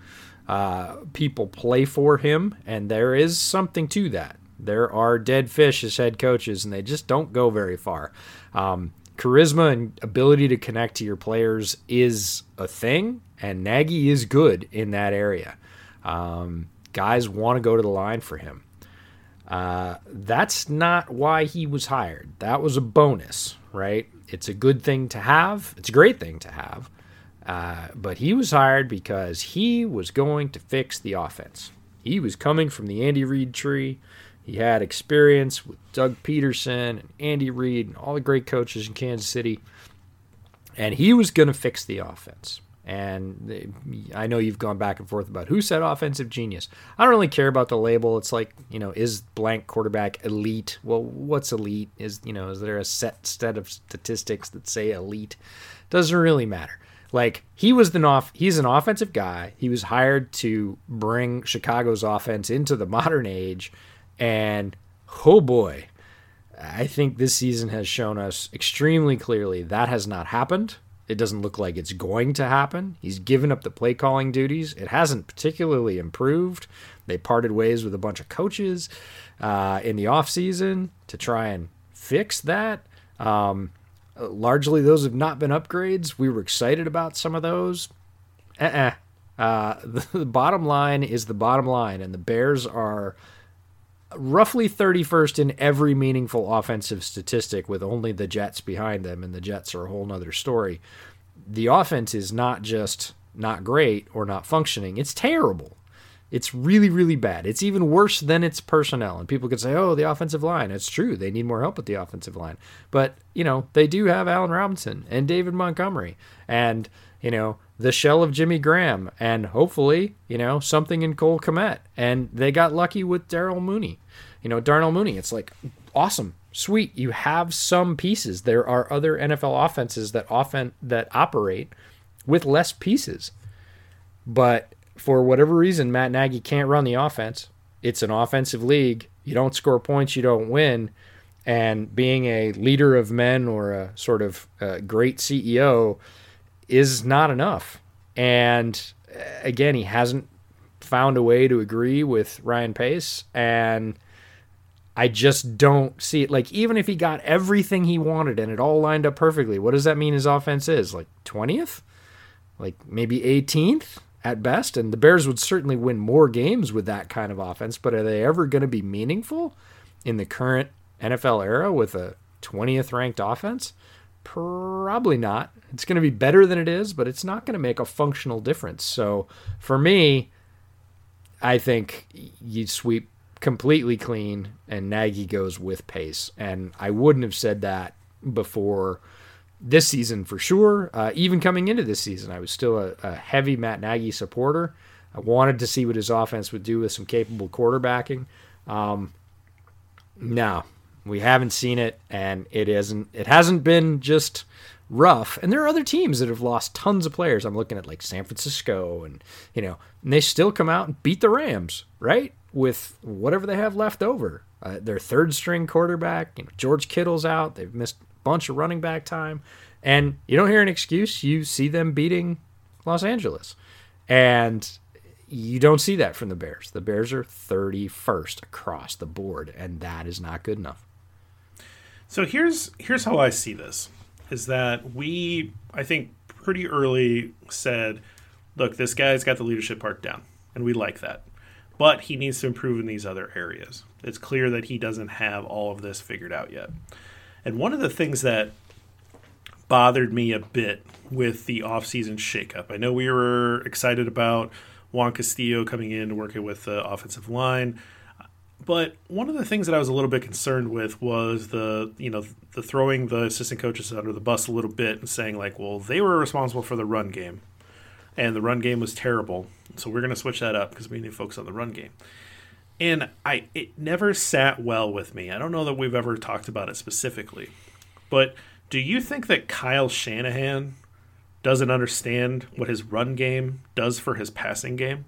Uh, people play for him, and there is something to that. There are dead fish as head coaches, and they just don't go very far. Um, charisma and ability to connect to your players is a thing, and Nagy is good in that area. Um, guys want to go to the line for him. Uh, that's not why he was hired. That was a bonus, right? It's a good thing to have. It's a great thing to have. Uh, but he was hired because he was going to fix the offense. He was coming from the Andy Reid tree. He had experience with Doug Pederson and Andy Reid and all the great coaches in Kansas City. And he was going to fix the offense. And I know you've gone back and forth about who said offensive genius. I don't really care about the label. It's like, you know, is blank quarterback elite? Well, what's elite? Is, you know, is there a set set of statistics that say elite? Doesn't really matter. Like he was the off he's an offensive guy. He was hired to bring Chicago's offense into the modern age and oh boy, I think this season has shown us extremely clearly that has not happened. It doesn't look like it's going to happen. He's given up the play calling duties. It hasn't particularly improved. They parted ways with a bunch of coaches uh, in the offseason to try and fix that. Um, largely, those have not been upgrades. We were excited about some of those. Uh-uh. Uh, the, the bottom line is the bottom line, and the Bears are roughly 31st in every meaningful offensive statistic with only the Jets behind them, and the Jets are a whole nother story. The offense is not just not great or not functioning, it's terrible. It's really, really bad. It's even worse than its personnel. And people could say, oh, the offensive line. It's true. They need more help with the offensive line. But, you know, they do have Allen Robinson and David Montgomery. And, you know, the shell of Jimmy Graham, and hopefully, you know, something in Cole Kmet. And they got lucky with Daryl Mooney. You know, Darnell Mooney. It's like awesome, sweet. You have some pieces. There are other NFL offenses that often that operate with less pieces, but for whatever reason, Matt Nagy can't run the offense. It's an offensive league. You don't score points, you don't win. And being a leader of men or a sort of uh, great CEO is not enough. And uh, again, he hasn't found a way to agree with Ryan Pace. And I just don't see it. Like, even if he got everything he wanted and it all lined up perfectly, what does that mean his offense is? Like 20th? Like maybe 18th at best? And the Bears would certainly win more games with that kind of offense, but are they ever going to be meaningful in the current NFL era with a 20th ranked offense? Probably not. It's going to be better than it is, but it's not going to make a functional difference. So for me, I think you sweep completely clean and Nagy goes with Pace. And I wouldn't have said that before this season for sure. Uh, even coming into this season, I was still a, a, heavy Matt Nagy supporter. I wanted to see what his offense would do with some capable quarterbacking. Um, no, we haven't seen it, and it isn't. It hasn't been just rough. And there are other teams that have lost tons of players. I'm looking at like San Francisco, and you know, and they still come out and beat the Rams, right? With whatever they have left over. Uh, their third string quarterback, you know, George Kittle's out. They've missed a bunch of running back time, and you don't hear an excuse. You see them beating Los Angeles, and you don't see that from the Bears. The Bears are 31st across the board, and that is not good enough. So here's here's how I see this: is that we I think pretty early said, look, this guy's got the leadership part down, and we like that, but he needs to improve in these other areas. It's clear that he doesn't have all of this figured out yet. And one of the things that bothered me a bit with the offseason shakeup, I know we were excited about Juan Castillo coming in working with the offensive line. But one of the things that I was a little bit concerned with was the you know the throwing the assistant coaches under the bus a little bit and saying like, well, they were responsible for the run game, and the run game was terrible, so we're going to switch that up because we need to focus on the run game. And I it never sat well with me. I don't know that we've ever talked about it specifically, but do you think that Kyle Shanahan doesn't understand what his run game does for his passing game?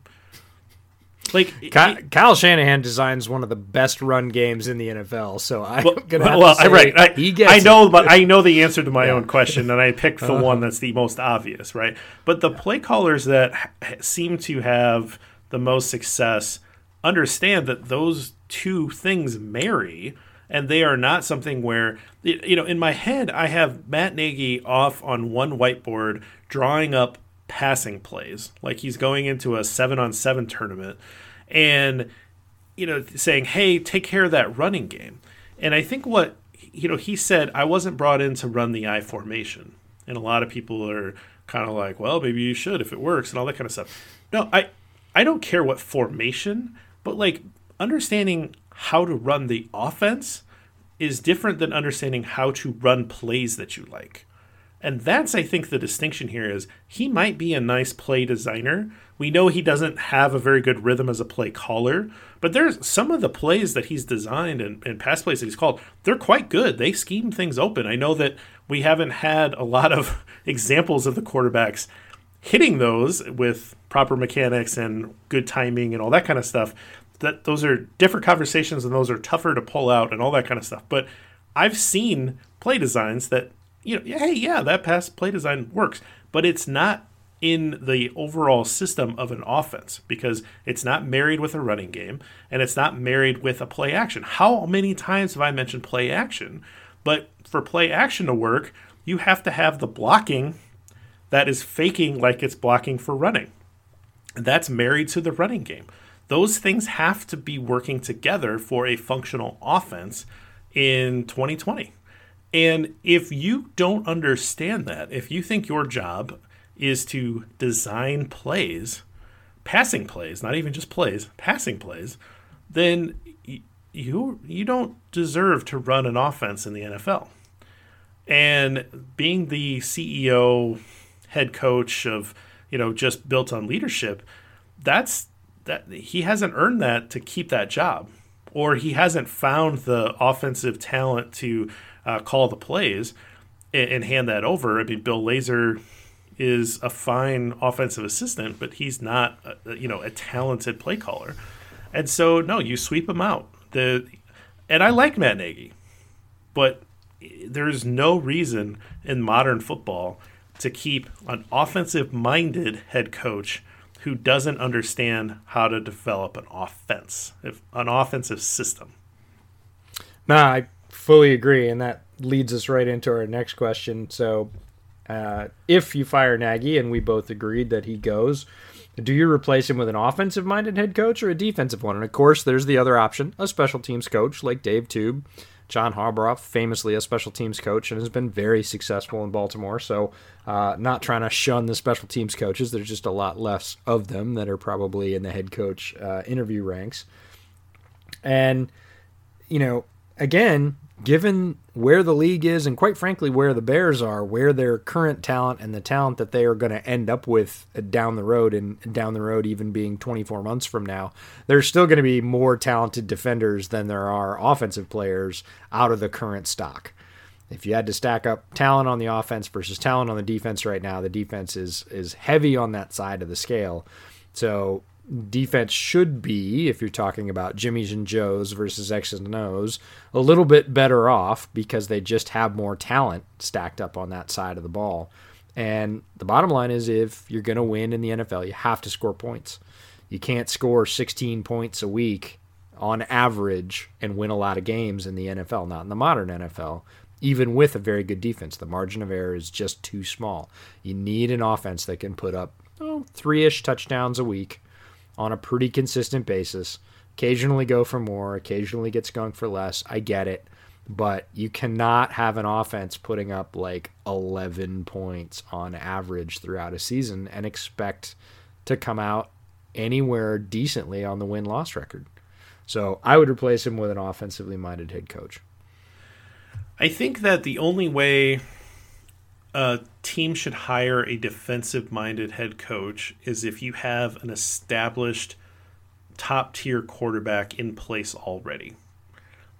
Like Kyle, he, Kyle, Shanahan designs one of the best run games in the NFL, so I'm well, gonna. Well, well right, I, he gets I know, it. but I know the answer to my yeah. own question, and I picked the uh-huh. one that's the most obvious, right? But the play callers that seem to have the most success understand that those two things marry, and they are not something where you know. In my head, I have Matt Nagy off on one whiteboard drawing up passing plays, like he's going into a seven on seven tournament, and you know saying, "Hey, take care of that running game." And I think what you know he said, I wasn't brought in to run the I formation, and a lot of people are kind of like, "Well, maybe you should if it works," and all that kind of stuff. No, I I don't care what formation, but like understanding how to run the offense is different than understanding how to run plays that you like. And that's, I think, the distinction here is he might be a nice play designer. We know he doesn't have a very good rhythm as a play caller, but there's some of the plays that he's designed and, and pass plays that he's called, they're quite good. They scheme things open. I know that we haven't had a lot of examples of the quarterbacks hitting those with proper mechanics and good timing and all that kind of stuff. That those are different conversations and those are tougher to pull out and all that kind of stuff. But I've seen play designs that you know, hey, yeah, that pass play design works, but it's not in the overall system of an offense because it's not married with a running game and it's not married with a play action. How many times have I mentioned play action? But for play action to work, you have to have the blocking that is faking like it's blocking for running. That's married to the running game. Those things have to be working together for a functional offense in 2020. And if you don't understand that, if you think your job is to design plays, passing plays, not even just plays, passing plays, then you you don't deserve to run an offense in the NFL. And being the CEO, head coach of, you know, just built on leadership, that's that he hasn't earned that to keep that job or he hasn't found the offensive talent to uh, call the plays and, and, hand that over. I mean, Bill Lazor is a fine offensive assistant, but he's not, a, you know, a talented play caller. And so, no, you sweep him out. The and I like Matt Nagy, but there's no reason in modern football to keep an offensive-minded head coach who doesn't understand how to develop an offense, an offensive system. Nah, I fully agree, and that leads us right into our next question. So, uh, if you fire Nagy, and we both agreed that he goes, do you replace him with an offensive minded head coach or a defensive one? And of course, there's the other option a special teams coach like Dave Toub. John Harbaugh, famously a special teams coach, and has been very successful in Baltimore. So, uh, not trying to shun the special teams coaches. There's just a lot less of them that are probably in the head coach uh, interview ranks. And, you know, again, given where the league is and quite frankly where the Bears are, where their current talent and the talent that they are going to end up with down the road and down the road even being 24 months from now, there's still going to be more talented defenders than there are offensive players out of the current stock. If you had to stack up talent on the offense versus talent on the defense right now, the defense is is heavy on that side of the scale. So defense should be, if you're talking about Jimmy's and Joe's versus X's and O's, a little bit better off because they just have more talent stacked up on that side of the ball. And the bottom line is if you're going to win in the NFL, you have to score points. You can't score 16 points a week on average and win a lot of games in the NFL, not in the modern NFL. Even with a very good defense, the margin of error is just too small. You need an offense that can put up oh, three ish touchdowns a week on a pretty consistent basis. Occasionally go for more, occasionally gets going for less. I get it. But you cannot have an offense putting up like 11 points on average throughout a season and expect to come out anywhere decently on the win loss record. So I would replace him with an offensively minded head coach. I think that the only way a team should hire a defensive minded head coach is if you have an established top tier quarterback in place already.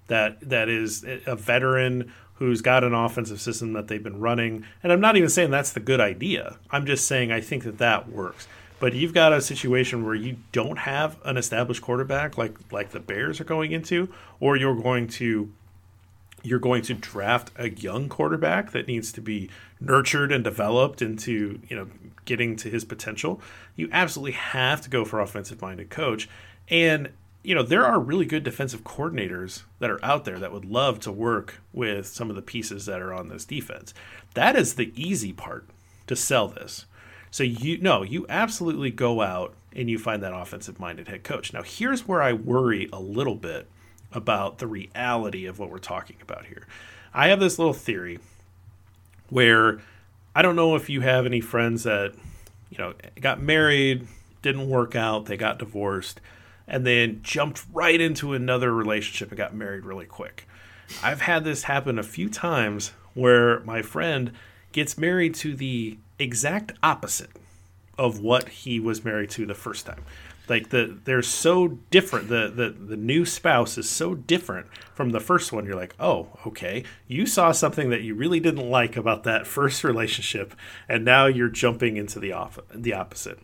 That that is a veteran who's got an offensive system that they've been running. And I'm not even saying that's the good idea. I'm just saying I think that that works. But you've got a situation where you don't have an established quarterback like like the Bears are going into, or you're going to you're going to draft a young quarterback that needs to be nurtured and developed into you know getting to his potential you absolutely have to go for offensive minded coach. And you know there are really good defensive coordinators that are out there that would love to work with some of the pieces that are on this defense. That is the easy part to sell this. So you know you absolutely go out and you find that offensive minded head coach. Now here's where i worry a little bit about the reality of what we're talking about here. I have this little theory where I don't know if you have any friends that, you know, got married, didn't work out, they got divorced, and then jumped right into another relationship and got married really quick. I've had this happen a few times where my friend gets married to the exact opposite of what he was married to the first time. Like the they're so different. The the the new spouse is so different from the first one. You're like, oh, okay. You saw something that you really didn't like about that first relationship, and now you're jumping into the off the opposite.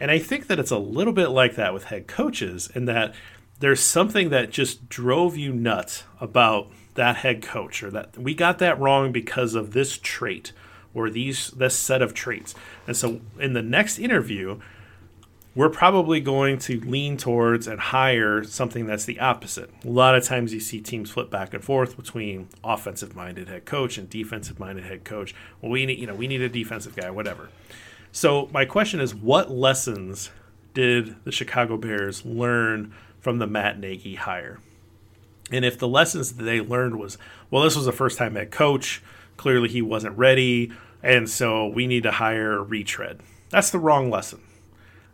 And I think that it's a little bit like that with head coaches, in that there's something that just drove you nuts about that head coach, or that we got that wrong because of this trait or these this set of traits. And so in the next interview, we're probably going to lean towards and hire something that's the opposite. A lot of times you see teams flip back and forth between offensive minded head coach and defensive minded head coach. Well, we need, you know, we need a defensive guy, whatever. So my question is what lessons did the Chicago Bears learn from the Matt Nagy hire? And if the lessons that they learned was, well, this was a first time head coach, clearly he wasn't ready, and so we need to hire a retread. That's the wrong lesson.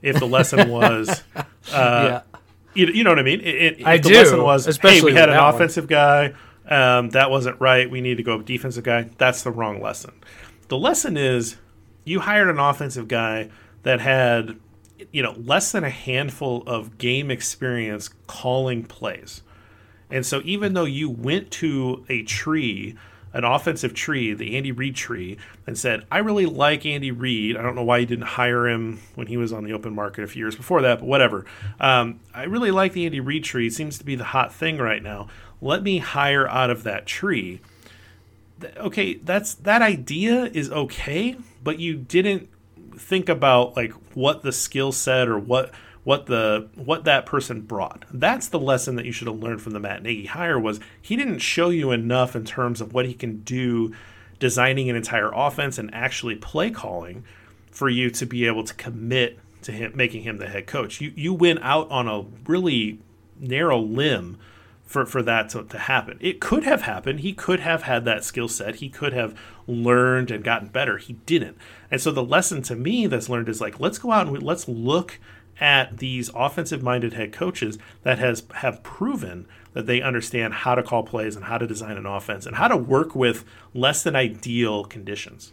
If the lesson was, uh, yeah. you, you, know what I mean? It, it, I the do, lesson was, especially hey, we had an one. offensive guy, um, that wasn't right. We need to go up defensive guy. That's the wrong lesson. The lesson is you hired an offensive guy that had, you know, less than a handful of game experience calling plays. And so even though you went to a tree, an offensive tree, the Andy Reid tree, and said, I really like Andy Reid. I don't know why you didn't hire him when he was on the open market a few years before that, but whatever. Um, I really like the Andy Reid tree. It seems to be the hot thing right now. Let me hire out of that tree. Okay, that's that idea is okay, but you didn't think about like what the skill set or what what the what that person brought. That's the lesson that you should have learned from the Matt Nagy hire was he didn't show you enough in terms of what he can do designing an entire offense and actually play calling for you to be able to commit to him making him the head coach. You you went out on a really narrow limb for, for that to, to happen. It could have happened. He could have had that skill set. He could have learned and gotten better. He didn't. And so the lesson to me that's learned is like, let's go out and let's look at these offensive minded head coaches that has have proven that they understand how to call plays and how to design an offense and how to work with less than ideal conditions.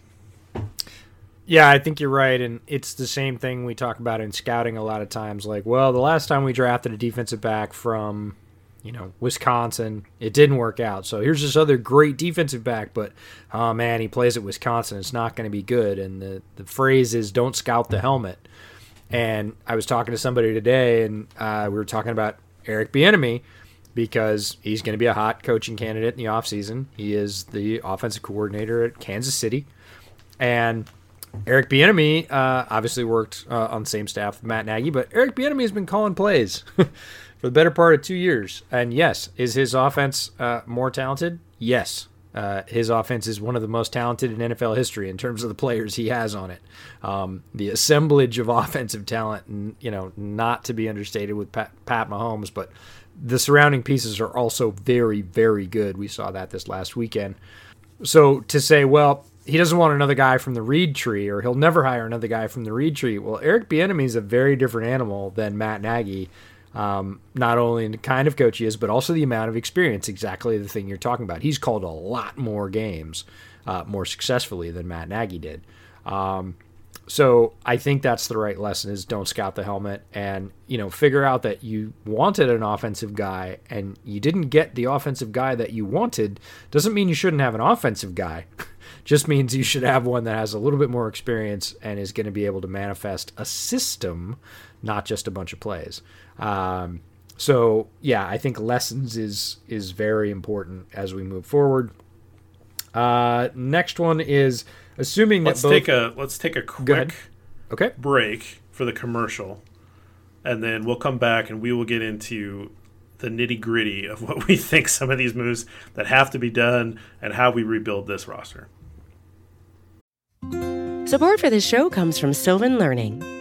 Yeah, I think you're right. And it's the same thing we talk about in scouting a lot of times. Like, well, the last time we drafted a defensive back from, you know, Wisconsin, it didn't work out. So here's this other great defensive back, but oh man, he plays at Wisconsin. It's not going to be good. And the, the phrase is don't scout the helmet. And I was talking to somebody today, and uh, we were talking about Eric Bieniemy because he's going to be a hot coaching candidate in the offseason. He is the offensive coordinator at Kansas City. And Eric Bieniemy uh, obviously worked uh, on the same staff with Matt Nagy, but Eric Bieniemy has been calling plays for the better part of two years. And yes, is his offense uh, more talented? Yes. Uh, his offense is one of the most talented in NFL history in terms of the players he has on it. Um, the assemblage of offensive talent, you know, not to be understated with Pat, Pat Mahomes, but the surrounding pieces are also very, very good. We saw that this last weekend. So to say, well, he doesn't want another guy from the Reid tree, or he'll never hire another guy from the Reid tree. Well, Eric Bieniemy is a very different animal than Matt Nagy. Um, not only in the kind of coach he is, but also the amount of experience. Exactly the thing you're talking about. He's called a lot more games uh, more successfully than Matt Nagy did. Um, so I think that's the right lesson: is don't scout the helmet, and you know figure out that you wanted an offensive guy and you didn't get the offensive guy that you wanted. Doesn't mean you shouldn't have an offensive guy. Just means you should have one that has a little bit more experience and is going to be able to manifest a system, not just a bunch of plays. Um, so yeah, I think lessons is is very important as we move forward. Uh, next one is assuming let's that both, take a let's take a quick okay break for the commercial, and then we'll come back and we will get into the nitty gritty of what we think some of these moves that have to be done and how we rebuild this roster. Support for this show comes from Sylvan Learning.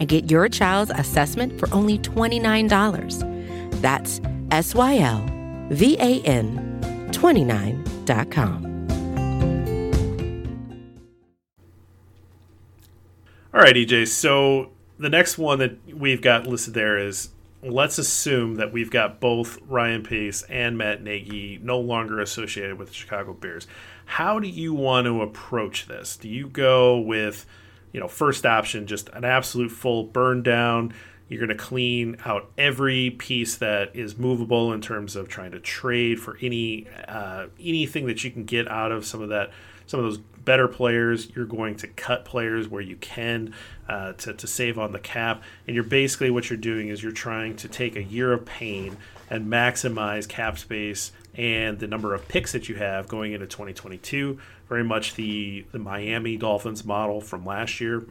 and get your child's assessment for only $29. That's S Y L V A N 29.com. All right, EJ. So the next one that we've got listed there is let's assume that we've got both Ryan Pace and Matt Nagy no longer associated with the Chicago Bears. How do you want to approach this? Do you go with, you know, first option, just an absolute full burn down? You're going to clean out every piece that is movable in terms of trying to trade for any uh, anything that you can get out of some of that some of those better players. You're going to cut players where you can uh, to, to save on the cap. And you're basically what you're doing is you're trying to take a year of pain and maximize cap space and the number of picks that you have going into 2022. Very much the, the Miami Dolphins model from last year.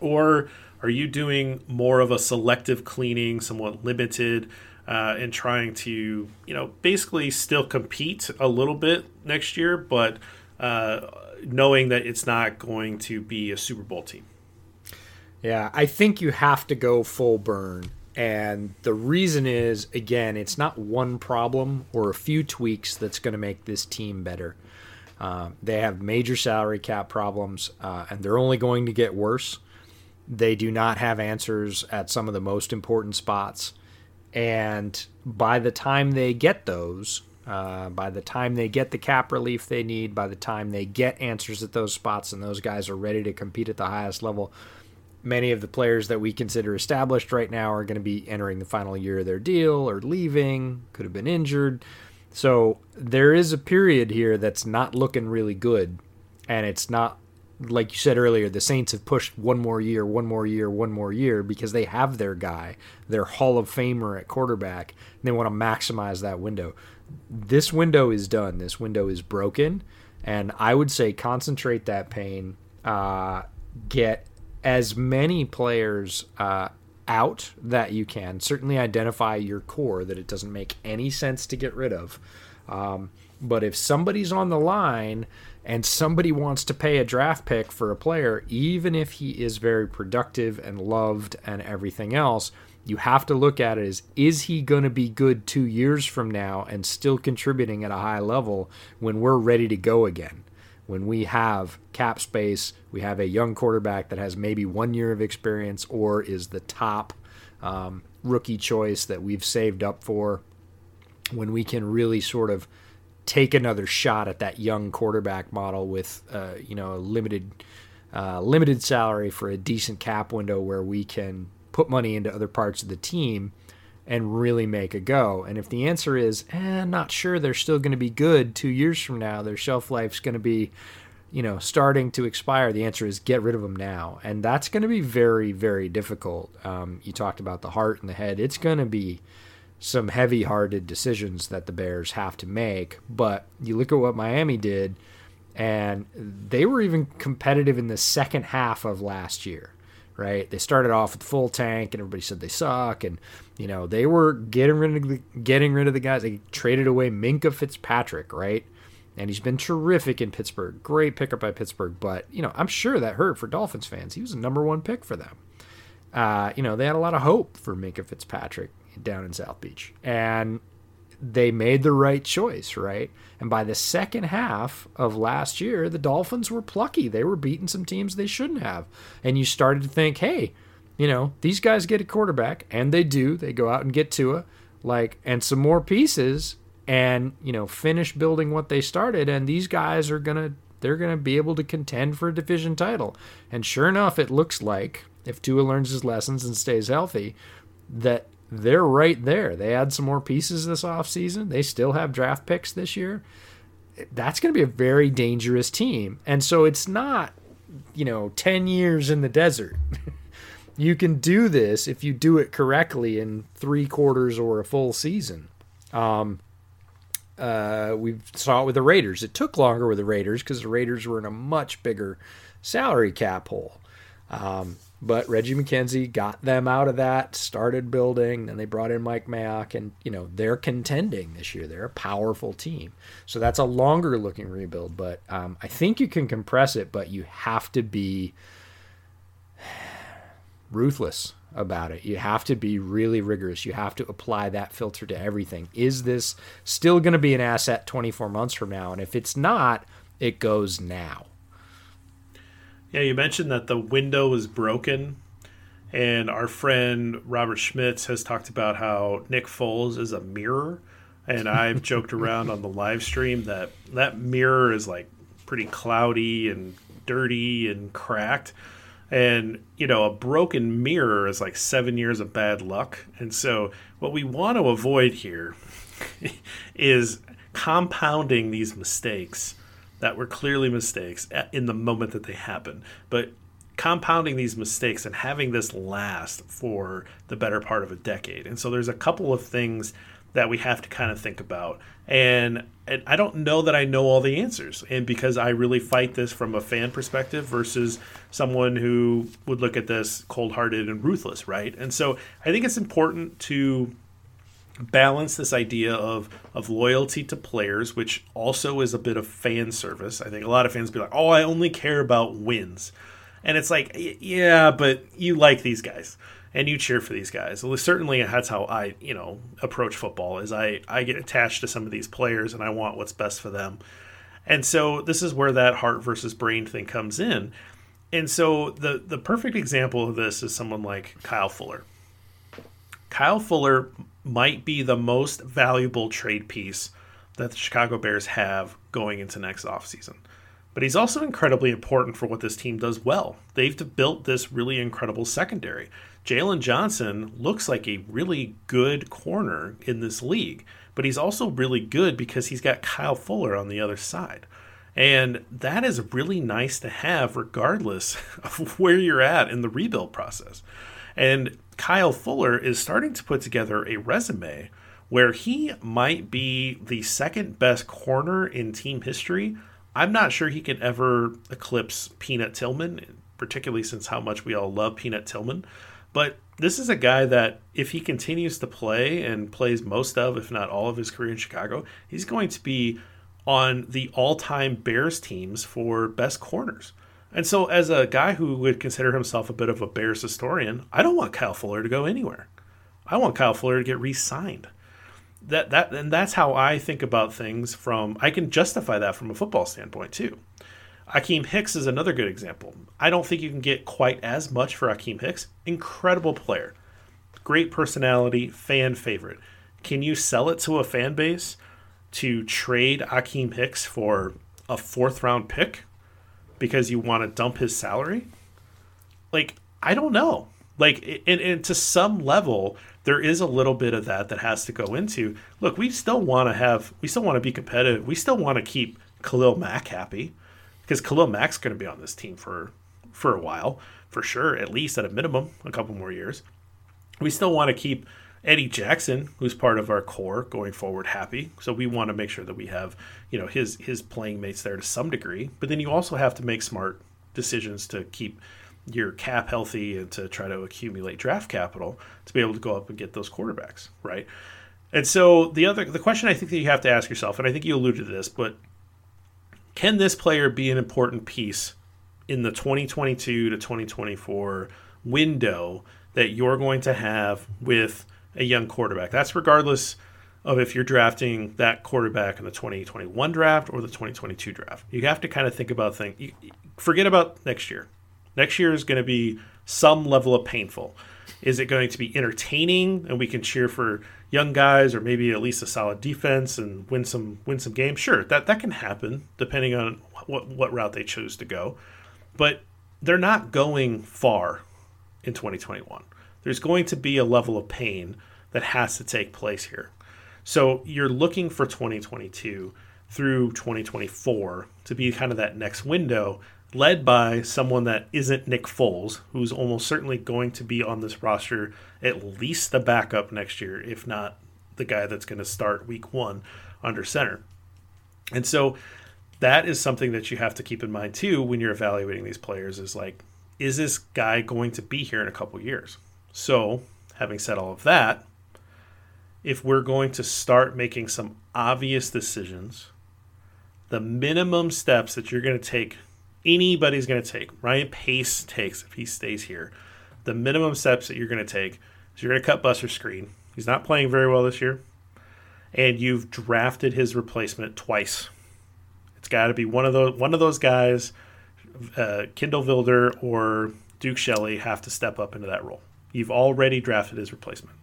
Or are you doing more of a selective cleaning, somewhat limited? Uh, and trying to, you know, basically still compete a little bit next year, but uh, knowing that it's not going to be a Super Bowl team. Yeah, I think you have to go full burn. And the reason is, again, it's not one problem or a few tweaks that's going to make this team better. Uh, they have major salary cap problems, uh, and they're only going to get worse. They do not have answers at some of the most important spots. And by the time they get those, uh, by the time they get the cap relief they need, by the time they get answers at those spots and those guys are ready to compete at the highest level, many of the players that we consider established right now are going to be entering the final year of their deal or leaving, could have been injured. So there is a period here that's not looking really good. And it's not, like you said earlier, the Saints have pushed one more year, one more year, one more year because they have their guy, their Hall of Famer at quarterback. And they want to maximize that window this window is done. This window is broken, and I would say concentrate that pain. Uh, get as many players uh, out that you can. Certainly identify your core that it doesn't make any sense to get rid of. Um, but if somebody's on the line and somebody wants to pay a draft pick for a player, even if he is very productive and loved and everything else, you have to look at it as is he going to be good two years from now and still contributing at a high level when we're ready to go again? When we have cap space, we have a young quarterback that has maybe one year of experience or is the top um, rookie choice that we've saved up for, when we can really sort of take another shot at that young quarterback model with uh, you know a limited uh, limited salary for a decent cap window where we can put money into other parts of the team and really make a go? And if the answer is, eh, not sure they're still going to be good two years from now, their shelf life's going to be, you know, starting to expire, the answer is get rid of them now. And that's going to be very, very difficult. Um, you talked about the heart and the head. It's going to be some heavy hearted decisions that the Bears have to make. But you look at what Miami did, and they were even competitive in the second half of last year right? They started off with full tank, and everybody said they suck, and you know they were getting rid of the, getting rid of the guys. They traded away Minkah Fitzpatrick, right? And he's been terrific in Pittsburgh. Great pickup by Pittsburgh, but you know I'm sure that hurt for Dolphins fans. He was a number one pick for them. Uh, you know they had a lot of hope for Minkah Fitzpatrick down in South Beach, and they made the right choice, right? And by the second half of last year, the Dolphins were plucky. They were beating some teams they shouldn't have. And you started to think, hey, you know, these guys get a quarterback, and they do. They go out and get Tua, like, and some more pieces, and you know, finish building what they started. And these guys are gonna, they're gonna be able to contend for a division title. And sure enough, it looks like if Tua learns his lessons and stays healthy, that they're right there. They add some more pieces this offseason. They still have draft picks this year. That's going to be a very dangerous team. And so it's not you know, 10 years in the desert. you can do this if you do it correctly in three quarters or a full season. Um, uh, we saw it with the Raiders. It took longer with the Raiders because the Raiders were in a much bigger salary cap hole. Um, but Reggie McKenzie got them out of that, started building, then they brought in Mike Mayock, and you know they're contending this year. They're a powerful team, so that's a longer looking rebuild. But um, I think you can compress it, but you have to be ruthless about it. You have to be really rigorous. You have to apply that filter to everything. Is this still going to be an asset 24 months from now? And if it's not, it goes now. Yeah, you mentioned that the window was broken, and our friend Robert Schmitz has talked about how Nick Foles is a mirror, and I've joked around on the live stream that that mirror is like pretty cloudy and dirty and cracked. And, you know, a broken mirror is like seven years of bad luck. And so, what we want to avoid here is compounding these mistakes that were clearly mistakes in the moment that they happen. But compounding these mistakes and having this last for the better part of a decade. And so there's a couple of things that we have to kind of think about. And, and I don't know that I know all the answers. And because I really fight this from a fan perspective versus someone who would look at this cold hearted and ruthless, right? And so I think it's important to balance this idea of of loyalty to players, which also is a bit of fan service. I think a lot of fans be like, "Oh, I only care about wins," and it's like, yeah, but you like these guys and you cheer for these guys. Well, certainly, that's how I you know approach football. Is I I get attached to some of these players and I want what's best for them, and so this is where that heart versus brain thing comes in. And so the the perfect example of this is someone like Kyle Fuller. Kyle Fuller might be the most valuable trade piece that the Chicago Bears have going into next offseason. But he's also incredibly important for what this team does well. They've built this really incredible secondary. Jaylon Johnson looks like a really good corner in this league, but he's also really good because he's got Kyle Fuller on the other side. And that is really nice to have regardless of where you're at in the rebuild process. And Kyle Fuller is starting to put together a resume where he might be the second best corner in team history. I'm not sure he can ever eclipse Peanut Tillman, particularly since how much we all love Peanut Tillman. But this is a guy that, if he continues to play and plays most of, if not all of his career in Chicago, he's going to be on the all time Bears teams for best corners. And so, as a guy who would consider himself a bit of a Bears historian, I don't want Kyle Fuller to go anywhere. I want Kyle Fuller to get re-signed. That that and that's how I think about things. From I can justify that from a football standpoint too. Akiem Hicks is another good example. I don't think you can get quite as much for Akiem Hicks. Incredible player, great personality, fan favorite. Can you sell it to a fan base to trade Akiem Hicks for a fourth round pick? Because you want to dump his salary? Like, I don't know. Like, and, and to some level, there is a little bit of that that has to go into. Look, we still want to have, we still want to be competitive. We still want to keep Khalil Mack happy because Khalil Mack's going to be on this team for for a while, for sure, at least at a minimum, a couple more years. We still want to keep Eddie Jackson, who's part of our core going forward, happy. So we want to make sure that we have, you know, his his playing mates there to some degree. But then you also have to make smart decisions to keep your cap healthy and to try to accumulate draft capital to be able to go up and get those quarterbacks, right? And so the other the question I think that you have to ask yourself, and I think you alluded to this, but can this player be an important piece in the 2022 to 2024 window that you're going to have with a young quarterback. That's regardless of if you're drafting that quarterback in the 2021 draft or the 2022 draft. You have to kind of think about things. Forget about next year. Next year is going to be some level of painful. Is it going to be entertaining and we can cheer for young guys or maybe at least a solid defense and win some win some games? Sure, that that can happen depending on what what route they choose to go. But they're not going far in 2021 there's going to be a level of pain that has to take place here. So you're looking for 2022 through 2024 to be kind of that next window led by someone that isn't Nick Foles, who's almost certainly going to be on this roster, at least the backup next year, if not the guy that's going to start week one under center. And so that is something that you have to keep in mind too when you're evaluating these players is like, is this guy going to be here in a couple years? So, having said all of that, if we're going to start making some obvious decisions, the minimum steps that you're going to take, anybody's going to take, Ryan Pace takes if he stays here, the minimum steps that you're going to take is you're going to cut Buster Skrine. He's not playing very well this year. And you've drafted his replacement twice. It's got to be one of those one of those guys, uh, Vildor or Duke Shelley, have to step up into that role. You've already drafted his replacement.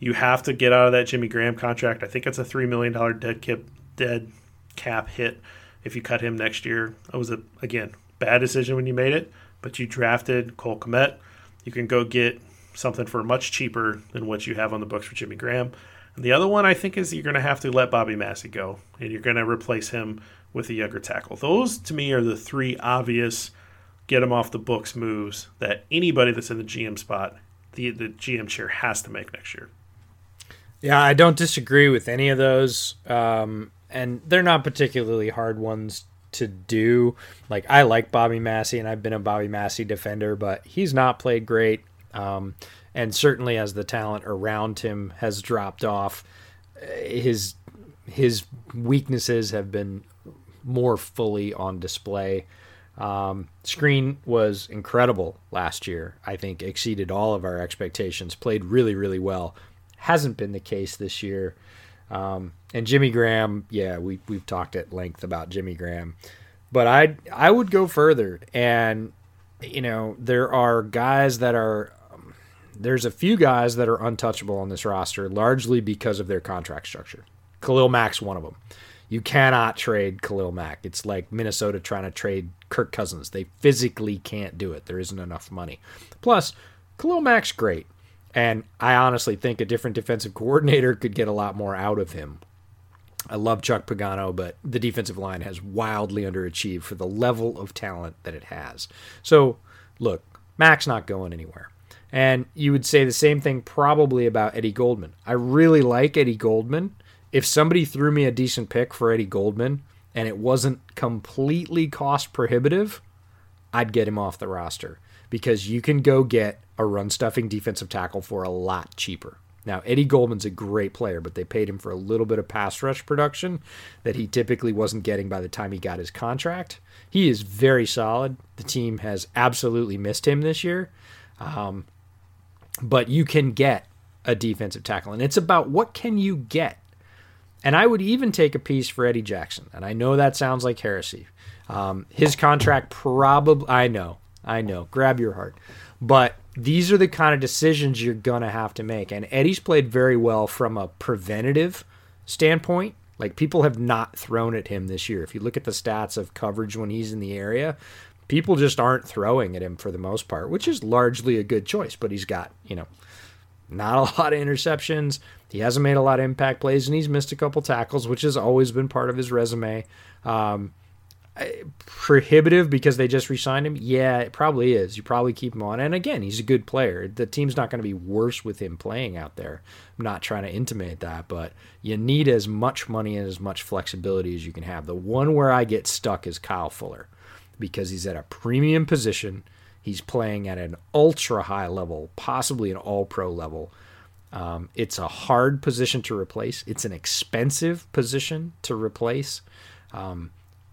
You have to get out of that Jimmy Graham contract. I think it's a three million dollar dead cap dead cap hit if you cut him next year. It was a again bad decision when you made it, but you drafted Cole Kmet. You can go get something for much cheaper than what you have on the books for Jimmy Graham. And the other one I think is you're going to have to let Bobby Massie go, and you're going to replace him with a younger tackle. Those to me are the three obvious get him off the books moves that anybody that's in the GM spot, the the GM chair has to make next year. Yeah, I don't disagree with any of those, um, and they're not particularly hard ones to do. Like I like Bobby Massie, and I've been a Bobby Massie defender, but he's not played great. Um, and certainly as the talent around him has dropped off, his his weaknesses have been more fully on display. Um, Skrine was incredible last year. I think exceeded all of our expectations. Played really, really well. Hasn't been the case this year. Um, and Jimmy Graham, yeah, we we've talked at length about Jimmy Graham, but I I would go further. And you know there are guys that are there's a few guys that are untouchable on this roster, largely because of their contract structure. Khalil Mack's one of them. You cannot trade Khalil Mack. It's like Minnesota trying to trade Kirk Cousins. They physically can't do it. There isn't enough money. Plus, Khalil Mack's great. And I honestly think a different defensive coordinator could get a lot more out of him. I love Chuck Pagano, but the defensive line has wildly underachieved for the level of talent that it has. So, look, Mack's not going anywhere. And you would say the same thing probably about Eddie Goldman. I really like Eddie Goldman. If somebody threw me a decent pick for Eddie Goldman and it wasn't completely cost prohibitive, I'd get him off the roster because you can go get a run stuffing defensive tackle for a lot cheaper. Now, Eddie Goldman's a great player, but they paid him for a little bit of pass rush production that he typically wasn't getting by the time he got his contract. He is very solid. The team has absolutely missed him this year. Um, but you can get a defensive tackle and it's about what can you get and i would even take a piece for eddie jackson and i know that sounds like heresy um, his contract probably i know i know grab your heart but these are the kind of decisions you're going to have to make and eddie's played very well from a preventative standpoint like people have not thrown at him this year if you look at the stats of coverage when he's in the area people just aren't throwing at him for the most part, which is largely a good choice. But he's got, you know, not a lot of interceptions. He hasn't made a lot of impact plays, and he's missed a couple tackles, which has always been part of his resume. Um, prohibitive because they just re-signed him. Yeah, it probably is. You probably keep him on. And again, he's a good player. The team's not going to be worse with him playing out there. I'm not trying to intimate that, but you need as much money and as much flexibility as you can have. The one where I get stuck is Kyle Fuller because he's at a premium position. He's playing at an ultra high level, possibly an all pro level. Um, it's a hard position to replace. It's an expensive position to replace. Um,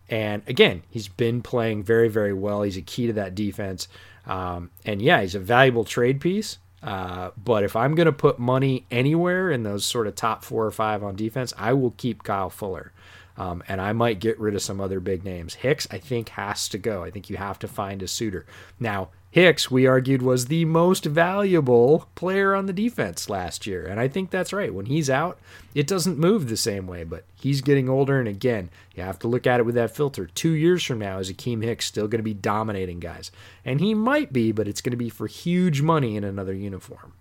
and again, he's been playing very, very well. He's a key to that defense. Um, and yeah, he's a valuable trade piece. Uh, but if I'm going to put money anywhere in those sort of top four or five on defense, I will keep Kyle Fuller. Um, and I might get rid of some other big names. Hicks, I think, has to go. I think you have to find a suitor. Now, Hicks, we argued, was the most valuable player on the defense last year. And I think that's right. When he's out, it doesn't move the same way, but he's getting older. And again, you have to look at it with that filter. Two years from now, is Akiem Hicks still going to be dominating guys? And he might be, but it's going to be for huge money in another uniform.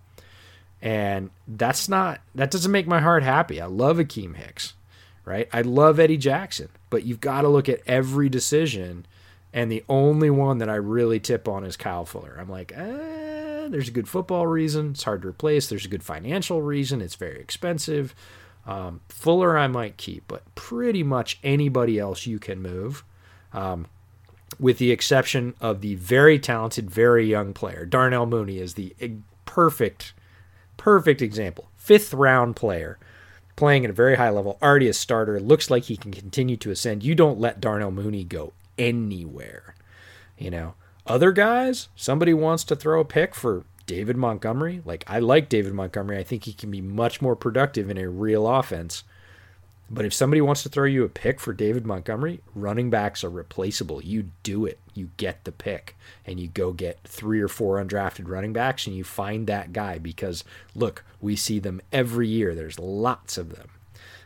And that's not, that doesn't make my heart happy. I love Akiem Hicks right? I love Eddie Jackson, but you've got to look at every decision And the only one that I really tip on is Kyle Fuller. I'm like, eh, there's a good football reason. It's hard to replace. There's a good financial reason. It's very expensive. Um, Fuller, I might keep, but pretty much anybody else you can move, um, with the exception of the very talented, very young player. Darnell Mooney is the perfect, perfect example. Fifth round player playing at a very high level, already a starter, looks like he can continue to ascend. You don't let Darnell Mooney go anywhere. You know, other guys, somebody wants to throw a pick for David Montgomery. Like, I like David Montgomery. I think he can be much more productive in a real offense. But if somebody wants to throw you a pick for David Montgomery, running backs are replaceable. You do it. You get the pick and you go get three or four undrafted running backs and you find that guy because look, we see them every year. There's lots of them.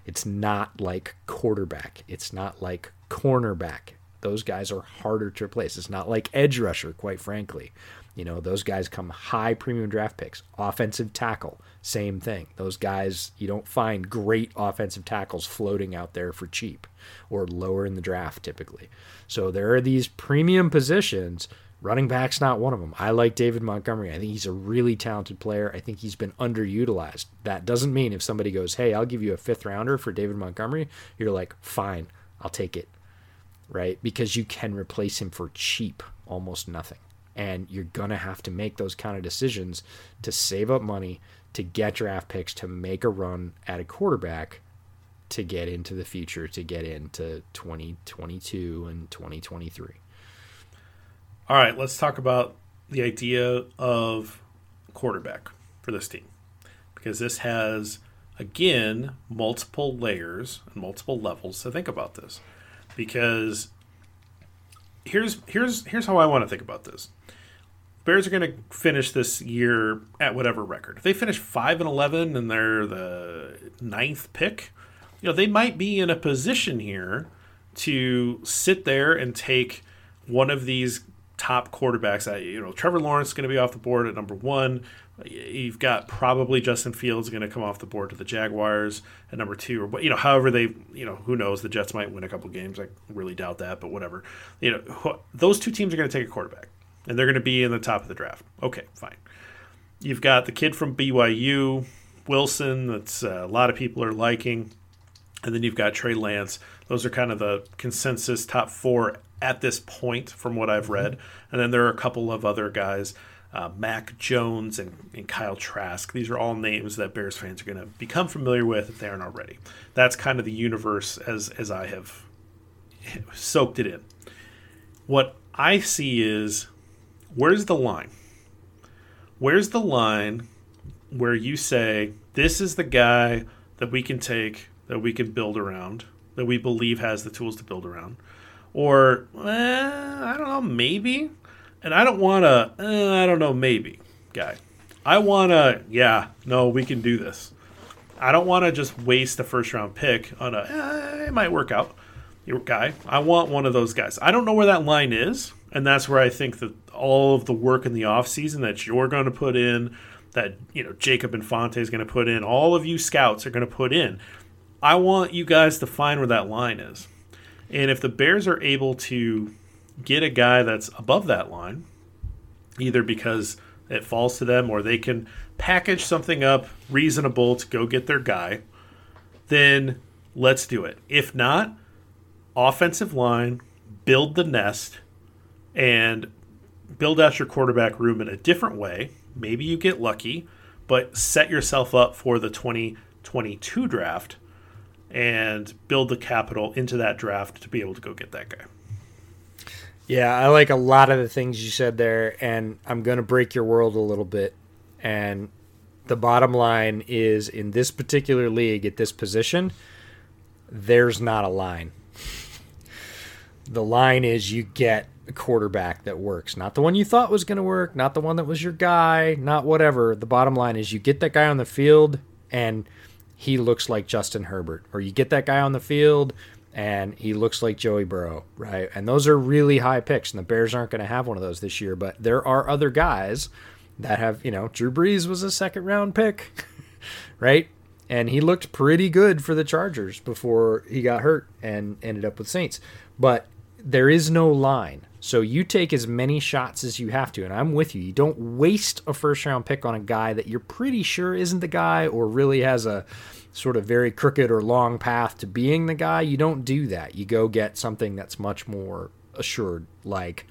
It's not like quarterback. It's not like cornerback. Those guys are harder to replace. It's not like edge rusher, quite frankly. You know, those guys come high premium draft picks. Offensive tackle, same thing. Those guys, you don't find great offensive tackles floating out there for cheap or lower in the draft typically. So there are these premium positions. Running back's not one of them. I like David Montgomery. I think he's a really talented player. I think he's been underutilized. That doesn't mean if somebody goes, hey, I'll give you a fifth rounder for David Montgomery, you're like, fine, I'll take it. Right? Because you can replace him for cheap, almost nothing. And you're going to have to make those kind of decisions to save up money to get draft picks to make a run at a quarterback to get into the future to get into 2022 and 2023 all right let's talk about the idea of quarterback for this team. Because this has again multiple layers and multiple levels to think about this because here's here's here's how I want to think about this. Bears are going to finish this year at whatever record. If they finish five and eleven and they're the ninth pick, you know they might be in a position here to sit there and take one of these top quarterbacks. You know, Trevor Lawrence is going to be off the board at number one. You've got probably Justin Fields going to come off the board to the Jaguars at number two, or you know, however they, you know, who knows? The Jets might win a couple games. I really doubt that, but whatever. You know, those two teams are going to take a quarterback, and they're going to be in the top of the draft. Okay, fine. You've got the kid from BYU, Wilson. That's uh, a lot of people are liking, and then you've got Trey Lance. Those are kind of the consensus top four at this point, from what I've read. And then there are a couple of other guys uh, Mac Jones and, and, Kyle Trask. These are all names that Bears fans are going to become familiar with if they aren't already. That's kind of the universe as as I have soaked it in. What I see is where's the line? Where's the line where you say this is the guy that we can take that we can build around that we believe has the tools to build around, or eh, I don't know, maybe and I don't want to, eh, I don't know, maybe guy. I want to, yeah, no, we can do this. I don't want to just waste a first round pick on a, eh, it might work out guy. I want one of those guys. I don't know where that line is. And that's where I think that all of the work in the offseason that you're going to put in, that, you know, Jacob Infante is going to put in, all of you scouts are going to put in. I want you guys to find where that line is. And if the Bears are able to get a guy that's above that line, either because it falls to them or they can package something up reasonable to go get their guy, then let's do it. If not, offensive line, build the nest, and build out your quarterback room in a different way. Maybe you get lucky, but set yourself up for the 2022 draft and build the capital into that draft to be able to go get that guy. Yeah, I like a lot of the things you said there, and I'm going to break your world a little bit. And the bottom line is in this particular league, at this position, there's not a line. the line is you get a quarterback that works. Not the one you thought was going to work, not the one that was your guy, not whatever. The bottom line is you get that guy on the field and he looks like Justin Herbert. Or you get that guy on the field and he looks like Joey Burrow, right? And those are really high picks, and the Bears aren't going to have one of those this year. But there are other guys that have, you know, Drew Brees was a second round pick, right? And he looked pretty good for the Chargers before he got hurt and ended up with Saints. But there is no line. So you take as many shots as you have to, and I'm with you. You don't waste a first round pick on a guy that you're pretty sure isn't the guy or really has a sort of very crooked or long path to being the guy. You don't do that. You go get something that's much more assured, like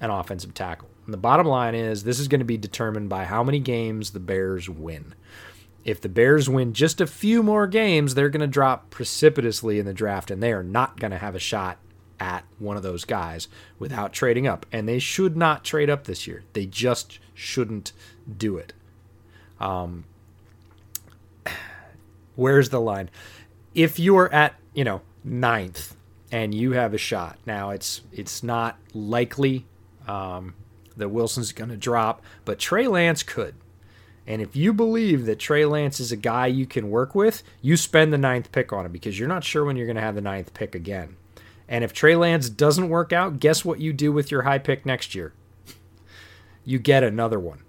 an offensive tackle. And the bottom line is this is going to be determined by how many games the Bears win. If the Bears win just a few more games, they're going to drop precipitously in the draft, and they are not going to have a shot at one of those guys without trading up. And they should not trade up this year. They just shouldn't do it. Um, where's the line? If you are at, you know, ninth and you have a shot, now it's it's not likely um, that Wilson's going to drop, but Trey Lance could. And if you believe that Trey Lance is a guy you can work with, you spend the ninth pick on him because you're not sure when you're going to have the ninth pick again. And if Trey Lance doesn't work out, guess what you do with your high pick next year? You get another one,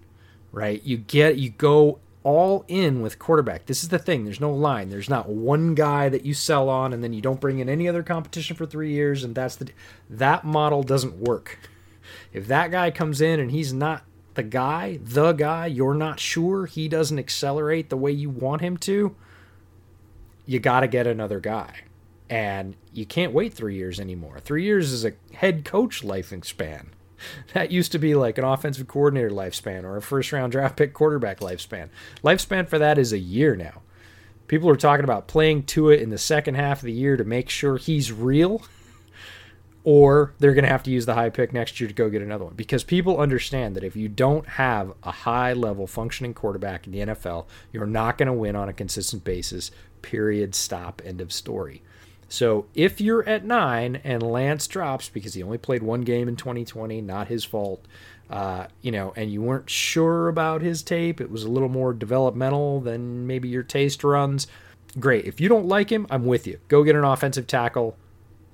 right? You get you go all in with quarterback. This is the thing. There's no line. There's not one guy that you sell on and then you don't bring in any other competition for 3 years and that's the that model doesn't work. If that guy comes in and he's not the guy, the guy, you're not sure he doesn't accelerate the way you want him to, you got to get another guy. And you can't wait three years anymore. Three years is a head coach lifespan. That used to be like an offensive coordinator lifespan or a first round draft pick quarterback lifespan. Lifespan for that is a year now. People are talking about playing Tua in the second half of the year to make sure he's real or they're going to have to use the high pick next year to go get another one because people understand that if you don't have a high level functioning quarterback in the NFL, you're not going to win on a consistent basis. Period. Stop. End of story. So if you're at nine and Lance drops because he only played one game in 2020, not his fault, uh, you know, and you weren't sure about his tape, it was a little more developmental than maybe your taste runs. Great. If you don't like him, I'm with you. Go get an offensive tackle,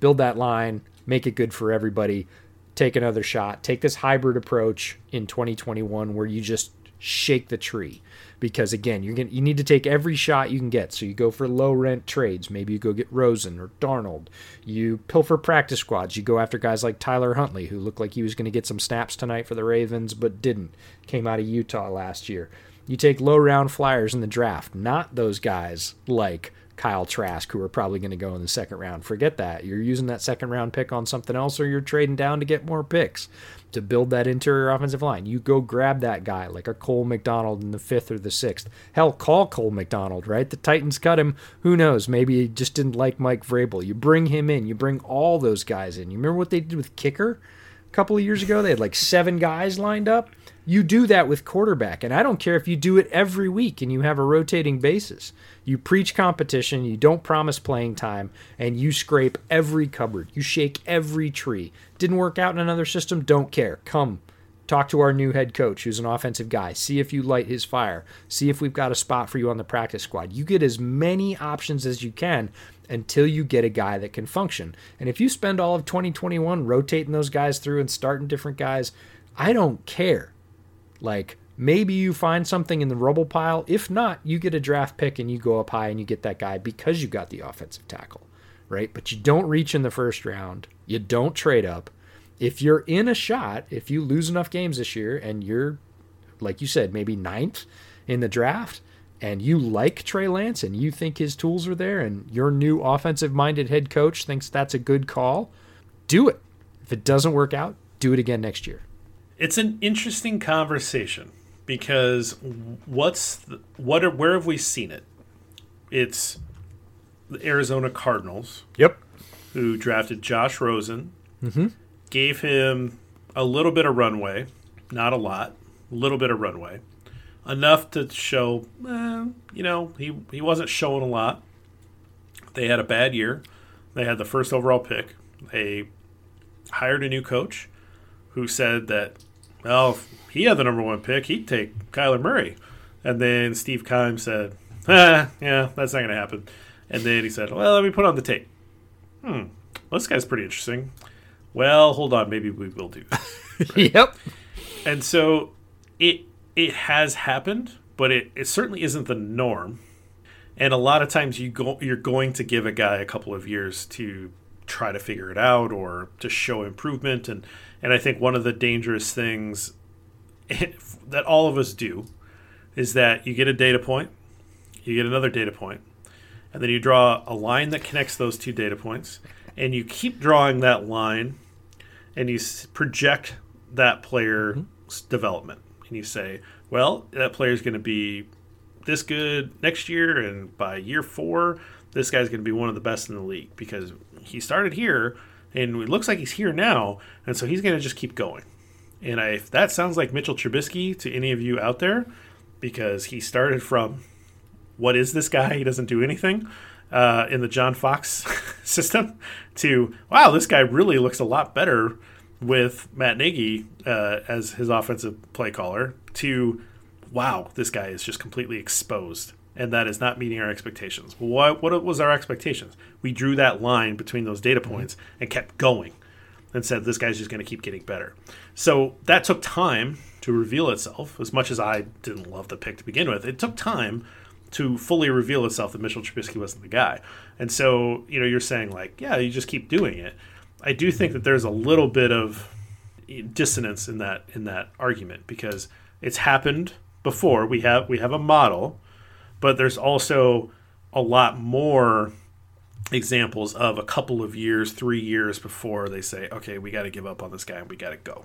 build that line, make it good for everybody. Take another shot. Take this hybrid approach in 2021 where you just shake the tree. Because again you're gonna you need to take every shot you can get. So you go for low rent trades. Maybe you go get Rosen or Darnold. You pilfer practice squads. You go after guys like Tyler Huntley who looked like he was going to get some snaps tonight for the Ravens but didn't. Came out of Utah last year. You take low round flyers in the draft. Not those guys like Kyle Trask, who are probably going to go in the second round. Forget that. You're using that second round pick on something else, or you're trading down to get more picks to build that interior offensive line. You go grab that guy like a Cole McDonald in the fifth or the sixth. Hell, call Cole McDonald, right? The Titans cut him. Who knows? Maybe he just didn't like Mike Vrabel. You bring him in. You bring all those guys in. You remember what they did with kicker a couple of years ago? They had like seven guys lined up. You do that with quarterback, and I don't care if you do it every week and you have a rotating basis. You preach competition, you don't promise playing time, and you scrape every cupboard. You shake every tree. Didn't work out in another system? Don't care. Come talk to our new head coach who's an offensive guy. See if you light his fire. See if we've got a spot for you on the practice squad. You get as many options as you can until you get a guy that can function. And if you spend all of 2021 rotating those guys through and starting different guys, I don't care. Like maybe you find something in the rubble pile. If not, you get a draft pick and you go up high and you get that guy because you got the offensive tackle, right? But you don't reach in the first round. You don't trade up. If you're in a shot, if you lose enough games this year and you're, like you said, maybe ninth in the draft, and you like Trey Lance and you think his tools are there, and your new offensive minded head coach thinks that's a good call, do it. If it doesn't work out, do it again next year. It's an interesting conversation because what's the, what are, where have we seen it? It's the Arizona Cardinals. Yep. Who drafted Josh Rosen, mm-hmm. gave him a little bit of runway, not a lot, a little bit of runway, enough to show, eh, you know, he he wasn't showing a lot. They had a bad year. They had the first overall pick. They hired a new coach who said that well, if he had the number one pick, he'd take Kyler Murray. And then Steve Keim said, ah, yeah, that's not going to happen. And then he said, well, let me put on the tape. Hmm, well, this guy's pretty interesting. Well, hold on, maybe we will do. Right? yep. And so it it has happened, but it, it certainly isn't the norm. And a lot of times you go you're going to give a guy a couple of years to try to figure it out or to show improvement. And and I think one of the dangerous things that all of us do is that you get a data point, you get another data point, and then you draw a line that connects those two data points, and you keep drawing that line, and you project that player's mm-hmm. development, and you say, well, that player is going to be this good next year, and by year four, this guy's going to be one of the best in the league because he started here, and it looks like he's here now, and so he's going to just keep going. And I, if that sounds like Mitchell Trubisky to any of you out there, because he started from what is this guy? He doesn't do anything uh, in the John Fox system to wow, this guy really looks a lot better with Matt Nagy uh, as his offensive play caller to wow, this guy is just completely exposed and that is not meeting our expectations. What what was our expectations? We drew that line between those data mm-hmm. points and kept going and said this guy's just going to keep getting better. So that took time to reveal itself. As much as I didn't love the pick to begin with, it took time to fully reveal itself that Mitchell Trubisky wasn't the guy. And so, you know, you're saying like, yeah, you just keep doing it. I do think that there's a little bit of dissonance in that in that argument because it's happened before. We have we have a model, but there's also a lot more examples of a couple of years, three years before they say, okay, we got to give up on this guy and we got to go.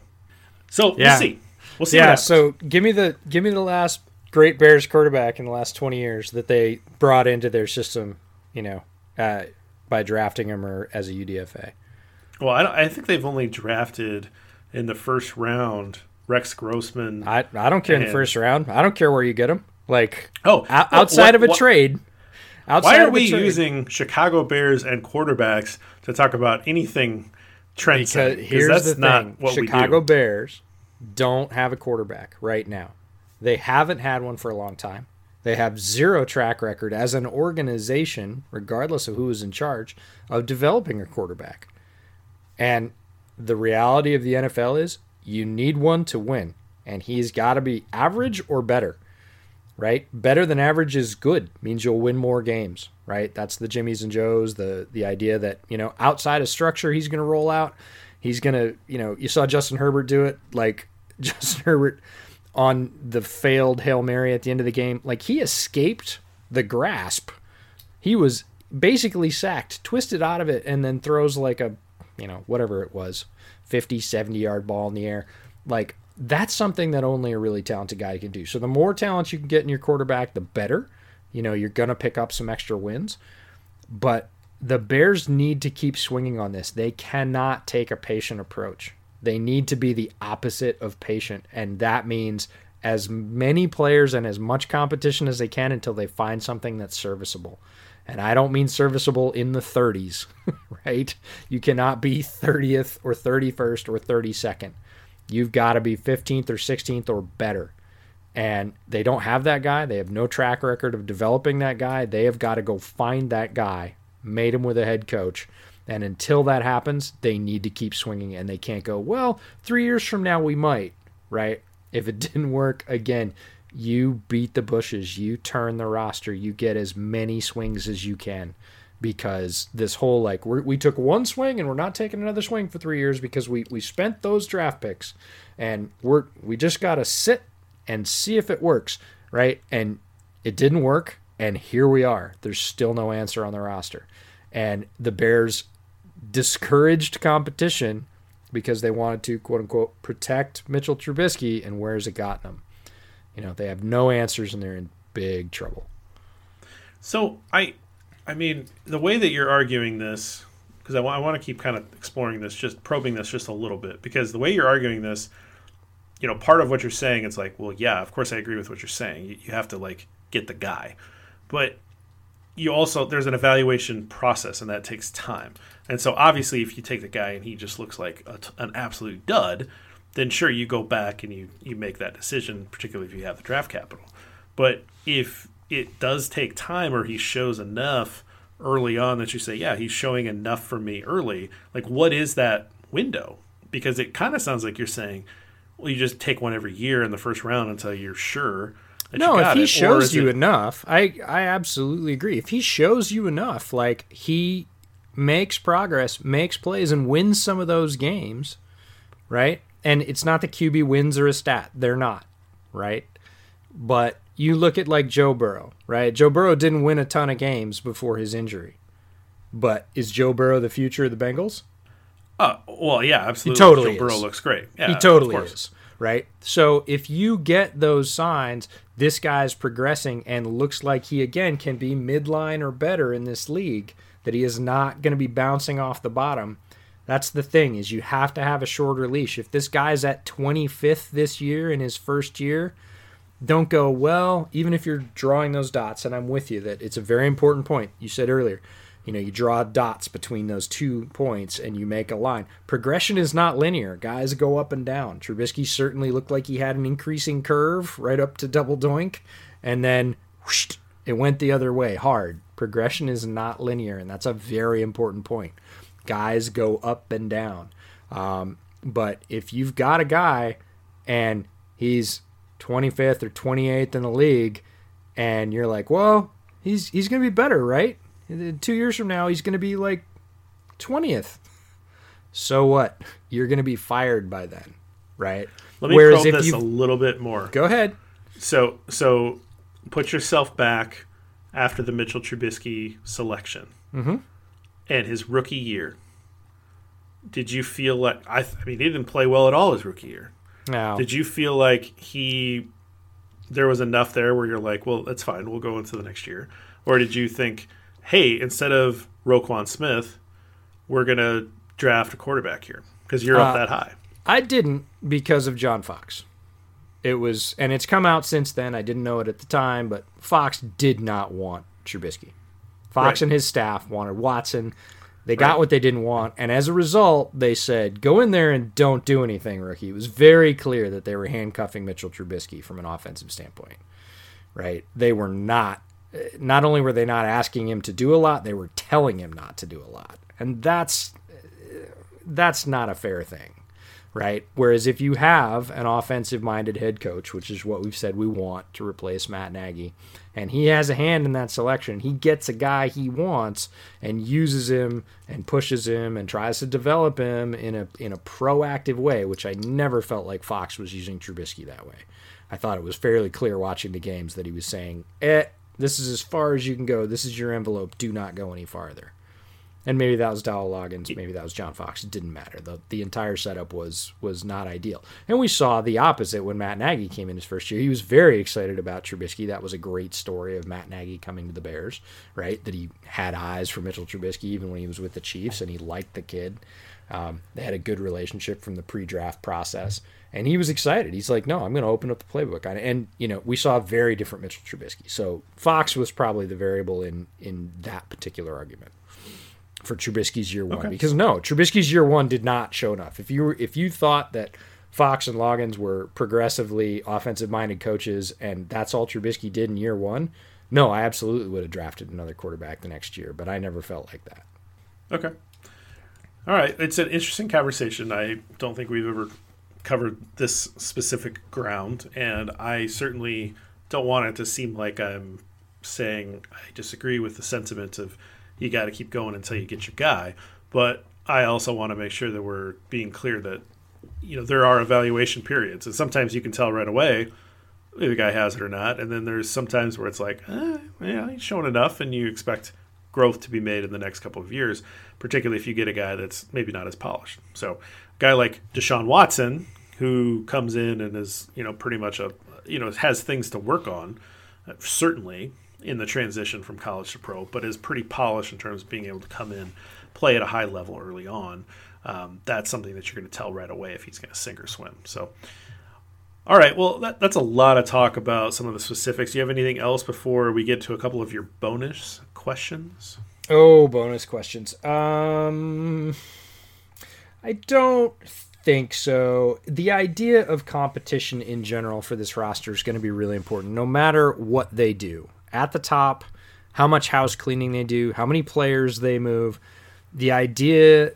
So yeah. we'll see. We'll see. Yeah. So give me the give me the last great Bears quarterback in the last twenty years that they brought into their system. You know, uh, by drafting him or as a UDFA. Well, I, I think they've only drafted in the first round Rex Grossman. I I don't care in the first round. I don't care where you get him. Like oh, oh, outside what, of a trade. Outside why are we trade, using Chicago Bears and quarterbacks to talk about anything trend Because here's that's the thing: Chicago Bears don't have a quarterback right now. They haven't had one for a long time. They have zero track record as an organization, regardless of who is in charge, of developing a quarterback. And the reality of the NFL is you need one to win, and he's got to be average or better, right? Better than average is good, means you'll win more games, right? That's the Jimmys and Joes, the the idea that, you know, outside of structure he's going to roll out. He's going to, you know, you saw Justin Herbert do it like Justin Herbert on the failed Hail Mary at the end of the game. Like he escaped the grasp. He was basically sacked, twisted out of it, and then throws like a, you know, whatever it was, 50, 70 yard ball in the air. Like that's something that only a really talented guy can do. So the more talent you can get in your quarterback, the better. You know, you're going to pick up some extra wins. But the Bears need to keep swinging on this. They cannot take a patient approach. They need to be the opposite of patient. And that means as many players and as much competition as they can until they find something that's serviceable. And I don't mean serviceable in the 30s, right? You cannot be 30th or 31st or 32nd. You've got to be 15th or 16th or better. And they don't have that guy. They have no track record of developing that guy. They have got to go find that guy, mate him with a head coach, and until that happens, they need to keep swinging and they can't go, well, three years from now, we might, right? If it didn't work, again, you beat the bushes, you turn the roster, you get as many swings as you can because this whole like we took one swing and we're not taking another swing for three years because we, we spent those draft picks and we're we just got to sit and see if it works, right? And it didn't work. And here we are. There's still no answer on the roster. And the Bears discouraged competition because they wanted to quote unquote protect Mitchell Trubisky, and where's it gotten them? You know, they have no answers and they're in big trouble. So I, I mean, the way that you're arguing this, because I, w- I want to keep kind of exploring this, just probing this just a little bit, because the way you're arguing this, you know, part of what you're saying, it's like, well, yeah, of course I agree with what you're saying. You, you have to like get the guy, but you also there's an evaluation process and that takes time. And so obviously, if you take the guy and he just looks like an absolute dud, then sure you go back and you you make that decision, particularly if you have the draft capital. But if it does take time or he shows enough early on that you say, yeah, he's showing enough for me early. Like, what is that window? Because it kind of sounds like you're saying, well, you just take one every year in the first round until you're sure no, if he it, shows you it... enough, I I absolutely agree. If he shows you enough, like he makes progress, makes plays, and wins some of those games, right? And it's not the QB wins or a stat. They're not, right? But you look at like Joe Burrow, right? Joe Burrow didn't win a ton of games before his injury. But is Joe Burrow the future of the Bengals? Oh, well, yeah, absolutely. He totally Joe Burrow is. looks great. Yeah, he totally is, right? So if you get those signs, this guy's progressing and looks like he again can be midline or better in this league, that he is not going to be bouncing off the bottom. That's the thing is you have to have a shorter leash. If this guy's at 25th this year in his first year, don't go, well, even if you're drawing those dots, and I'm with you that it's a very important point. You said earlier, you know, you draw dots between those two points and you make a line. Progression is not linear. Guys go up and down. Trubisky certainly looked like he had an increasing curve right up to double doink, and then whoosh, it went the other way hard. Progression is not linear, and that's a very important point. Guys go up and down. Um, but if you've got a guy and he's 25th or 28th in the league, and you're like, well, he's he's gonna be better, right? Two years from now, he's gonna be like 20th. So what? You're gonna be fired by then, right? Let me probe this a little bit more. go ahead, So, so put yourself back after the Mitchell Trubisky selection Mm-hmm. and his rookie year. Did you feel like I? th- I mean, he didn't play well at all his rookie year. Now Did you feel like he there was enough there where you're like, well, that's fine, we'll go into the next year, or did you think, hey, instead of Roquan Smith, we're gonna draft a quarterback here because you're up Uh, that high? I didn't because of John Fox. It was, and it's come out since then. I didn't know it at the time, but Fox did not want Trubisky. Fox Right. and his staff wanted Watson. They got Right. what they didn't want, and as a result, they said, "Go in there and don't do anything, rookie." It was very clear that they were handcuffing Mitchell Trubisky from an offensive standpoint. Right? They were not. Eh, not only were they not asking him to do a lot, they were telling him not to do a lot, and that's eh, that's not a fair thing right? Whereas if you have an offensive minded head coach, which is what we've said we want to replace Matt Nagy, and he has a hand in that selection, he gets a guy he wants and uses him and pushes him and tries to develop him in a in a proactive way, which I never felt like Fox was using Trubisky that way. I thought it was fairly clear watching the games that he was saying, "Eh, this is as far as you can go. This is your envelope. Do not go any farther." And maybe that was Dowell Loggains, maybe that was John Fox. It didn't matter. The the entire setup was was not ideal. And we saw the opposite when Matt Nagy came in his first year. He was very excited about Trubisky. That was a great story of Matt Nagy coming to the Bears, right? That he had eyes for Mitchell Trubisky even when he was with the Chiefs and he liked the kid. Um, they had a good relationship from the pre-draft process, and he was excited. He's like, "No, I'm going to open up the playbook." And, and you know, we saw a very different Mitchell Trubisky. So Fox was probably the variable in in that particular argument for Trubisky's year one Okay. because no, Trubisky's year one did not show enough. If you were, if you thought that Fox and Loggains were progressively offensive minded coaches and that's all Trubisky did in year one, no, I absolutely would have drafted another quarterback the next year, but I never felt like that. Okay. All right. It's an interesting conversation. I don't think we've ever covered this specific ground, and I certainly don't want it to seem like I'm saying I disagree with the sentiment of you got to keep going until you get your guy. But I also want to make sure that we're being clear that you know there are evaluation periods, and sometimes you can tell right away if a guy has it or not, and then there's sometimes where it's like, eh, yeah, he's shown enough, and you expect growth to be made in the next couple of years, particularly if you get a guy that's maybe not as polished. So, a guy like Deshaun Watson, who comes in and is, you know, pretty much a, you know, has things to work on, uh, certainly in the transition from college to pro, but is pretty polished in terms of being able to come in, play at a high level early on. Um, that's something that you're going to tell right away if he's going to sink or swim. So, all right. Well, that, that's a lot of talk about some of the specifics. Do you have anything else before we get to a couple of your bonus questions? Oh, bonus questions. Um, I don't think so. The idea of competition in general for this roster is going to be really important, no matter what they do. At the top, how much house cleaning they do, how many players they move. The idea,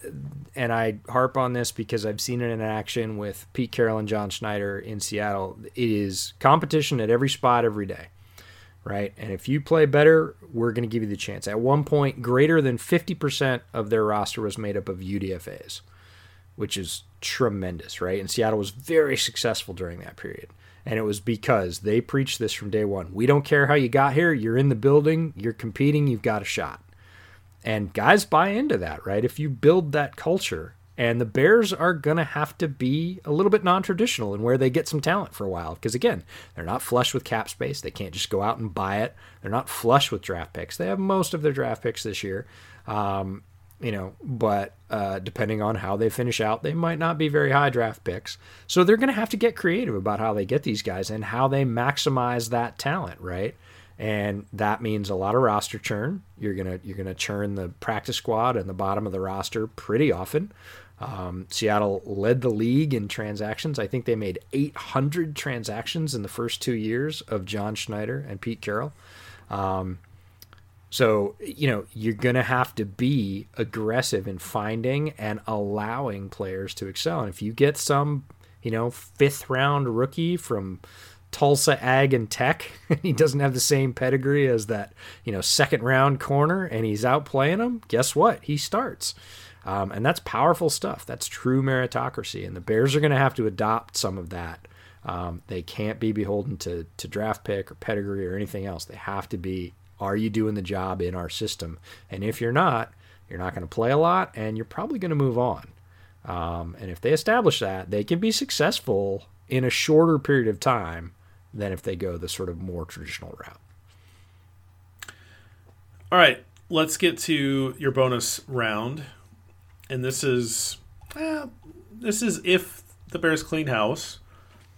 and I harp on this because I've seen it in action with Pete Carroll and John Schneider in Seattle, it is competition at every spot every day right? And if you play better, we're going to give you the chance. At one point, greater than 50% of their roster was made up of UDFAs, which is tremendous, right? And Seattle was very successful during that period. And it was because they preached this from day one. We don't care how you got here. You're in the building, you're competing, you've got a shot. And guys buy into that, right? If you build that culture, and the Bears are going to have to be a little bit non traditional in where they get some talent for a while. Because again, they're not flush with cap space. They can't just go out and buy it. They're not flush with draft picks. They have most of their draft picks this year. Um, you know, but uh, depending on how they finish out, they might not be very high draft picks. So they're going to have to get creative about how they get these guys and how they maximize that talent, right? and that means a lot of roster churn. You're gonna you're gonna churn the practice squad and the bottom of the roster pretty often. Um, Seattle led the league in transactions. I think they made 800 transactions in the first two years of John Schneider and Pete Carroll. Um, so, you know, you're going to have to be aggressive in finding and allowing players to excel. And if you get some, you know, fifth round rookie from Tulsa Ag and Tech, he doesn't have the same pedigree as that, you know, second round corner, and he's out playing them, guess what? He starts. Um, and that's powerful stuff. That's true meritocracy. And the Bears are going to have to adopt some of that. Um, they can't be beholden to, to draft pick or pedigree or anything else. They have to be, are you doing the job in our system? And if you're not, you're not going to play a lot and you're probably going to move on. Um, and if they establish that, they can be successful in a shorter period of time than if they go the sort of more traditional route. All right, let's get to your bonus round and this is eh, this is if the Bears clean house,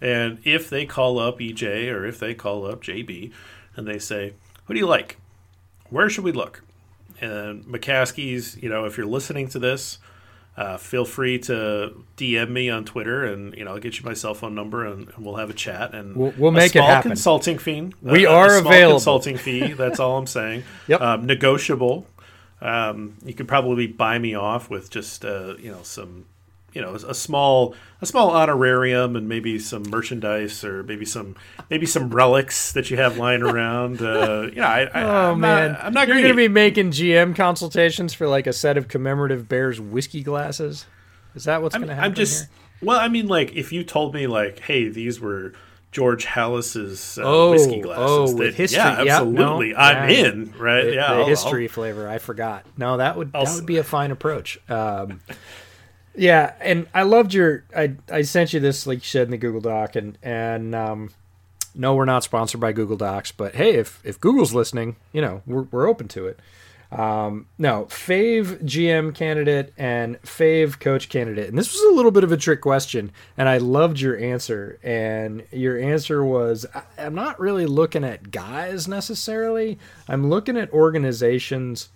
and if they call up EJ or if they call up JB, and they say, "Who do you like? Where should we look?" And McCaskey's, you know, if you're listening to this, uh, feel free to DM me on Twitter, and you know I'll get you my cell phone number, and, and we'll have a chat. And we'll, we'll make it happen. Consulting fee. We uh, are available. Consulting fee. That's all I'm saying. yep. Um, negotiable. Um, you could probably buy me off with just uh, you know some you know a small a small honorarium and maybe some merchandise or maybe some maybe some relics that you have lying around. Uh, you know, I, I, oh I'm man, not, I'm not You're going to be making GM consultations for like a set of commemorative Bears whiskey glasses. Is that what's going to happen? I'm just here? well, I mean, like if you told me like, hey, these were George Halas's uh, oh, whiskey glasses. Oh, with history. Yeah, absolutely. Yep, no, I'm yeah. in. Right? The, yeah, the I'll, history I'll, flavor. I forgot. No, that would I'll, that would be a fine approach. Um, yeah, and I loved your. I I sent you this like you said in the Google Doc, and and um, no, we're not sponsored by Google Docs, but hey, if if Google's listening, you know, we're we're open to it. Um, no, fave GM candidate and fave coach candidate. And this was a little bit of a trick question, and I loved your answer. And your answer was I'm not really looking at guys necessarily, I'm looking at organizations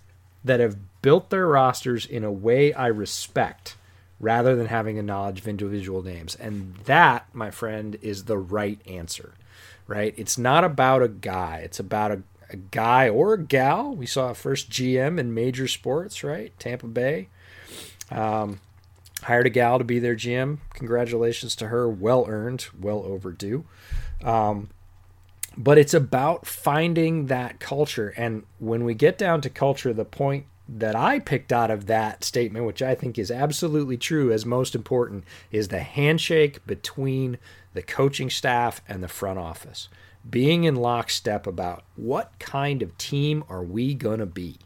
that have built their rosters in a way I respect rather than having a knowledge of individual names. And that, my friend, is the right answer, right? It's not about a guy, it's about a a guy or a gal. We saw a first GM in major sports, right? Tampa Bay. Um, hired a gal to be their GM. Congratulations to her. Well earned, well overdue. Um, but it's about finding that culture. And when we get down to culture, the point that I picked out of that statement, which I think is absolutely true as most important, is the handshake between the coaching staff and the front office being in lockstep about what kind of team are we going to be,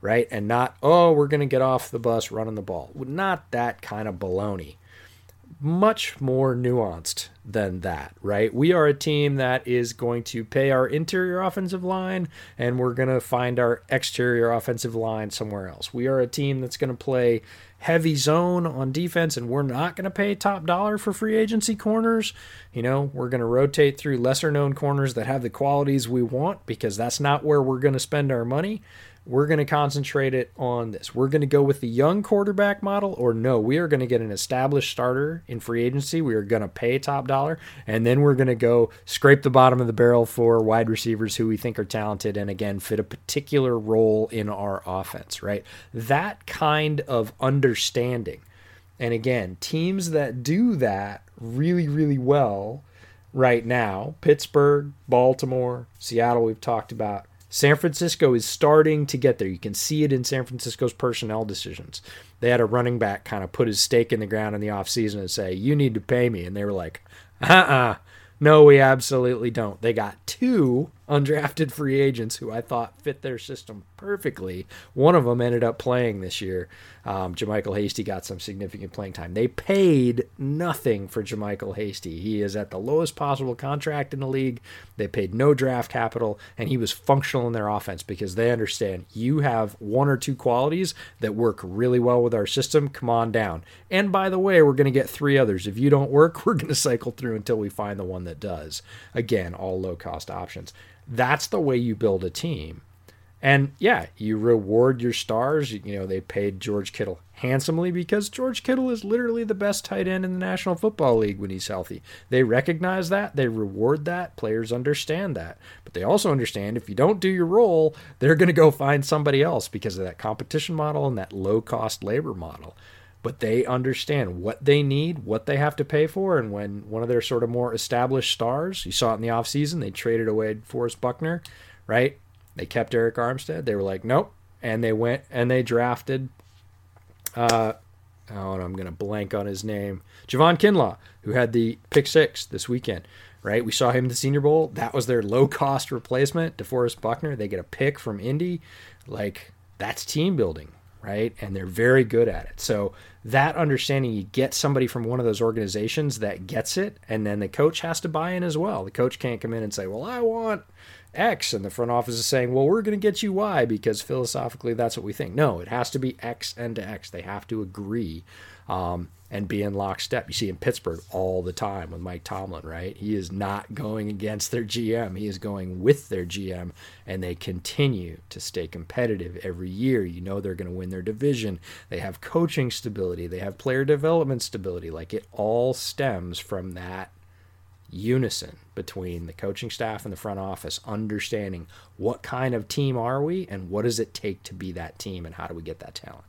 right? And not, oh, we're going to get off the bus running the ball. Not that kind of baloney. Much more nuanced than that, right? We are a team that is going to pay our interior offensive line and we're going to find our exterior offensive line somewhere else. We are a team that's going to play heavy zone on defense and we're not going to pay top dollar for free agency corners. You know, we're going to rotate through lesser known corners that have the qualities we want because that's not where we're going to spend our money we're going to concentrate it on this. We're going to go with the young quarterback model, or no, we are going to get an established starter in free agency. We are going to pay top dollar, and then we're going to go scrape the bottom of the barrel for wide receivers who we think are talented and again fit a particular role in our offense, right? That kind of understanding. And again, teams that do that really, really well right now. Pittsburgh, Baltimore, Seattle, we've talked about. San Francisco is starting to get there. You can see it in San Francisco's personnel decisions. They had a running back kind of put his stake in the ground in the offseason and say, You need to pay me. And they were like, Uh uh-uh. uh no, we absolutely don't. They got two undrafted free agents who I thought fit their system perfectly. One of them ended up playing this year. Um, JaMycal Hasty got some significant playing time. They paid nothing for JaMycal Hasty. He is at the lowest possible contract in the league. They paid no draft capital, and he was functional in their offense because they understand you have one or two qualities that work really well with our system. Come on down. And by the way, we're going to get three others. If you don't work, we're going to cycle through until we find the one that does. Again, all low cost options. That's the way you build a team. And yeah, you reward your stars. You know, they paid George Kittle handsomely because George Kittle is literally the best tight end in the National Football League when he's healthy. They recognize that, they reward that. Players understand that. But they also understand if you don't do your role, they're going to go find somebody else because of that competition model and that low cost labor model. But they understand what they need, what they have to pay for, and when one of their sort of more established stars, you saw it in the offseason, they traded away Forrest Buckner, right? They kept Arik Armstead. They were like, nope. And they went and they drafted, uh, oh, and I'm going to blank on his name, Javon Kinlaw, who had the pick six this weekend, right? We saw him in the Senior Bowl. That was their low cost replacement, DeForest Buckner. They get a pick from Indy. Like, that's team building, right? And they're very good at it. So that understanding, you get somebody from one of those organizations that gets it, and then the coach has to buy in as well. The coach can't come in and say, well, I want X, and the front office is saying, well, we're going to get you Y because philosophically that's what we think. No, it has to be X and to X. They have to agree um, and be in lockstep. You see in Pittsburgh all the time with Mike Tomlin, right? He is not going against their GM, he is going with their GM, and they continue to stay competitive every year. You know they're going to win their division. They have coaching stability, they have player development stability. Like it all stems from that unison between the coaching staff and the front office, understanding what kind of team are we and what does it take to be that team and how do we get that talent.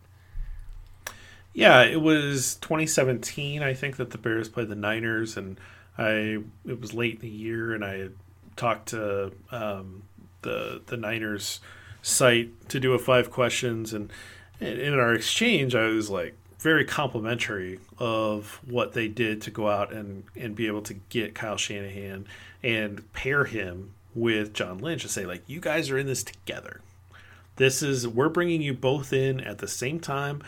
Yeah, it was 2017, I think, that the Bears played the Niners, and I it was late in the year, and I talked to um, the the Niners site to do a five questions, and in our exchange, I was like, very complimentary of what they did to go out and, and be able to get Kyle Shanahan and pair him with John Lynch and say, like, you guys are in this together. This is, we're bringing you both in at the same time.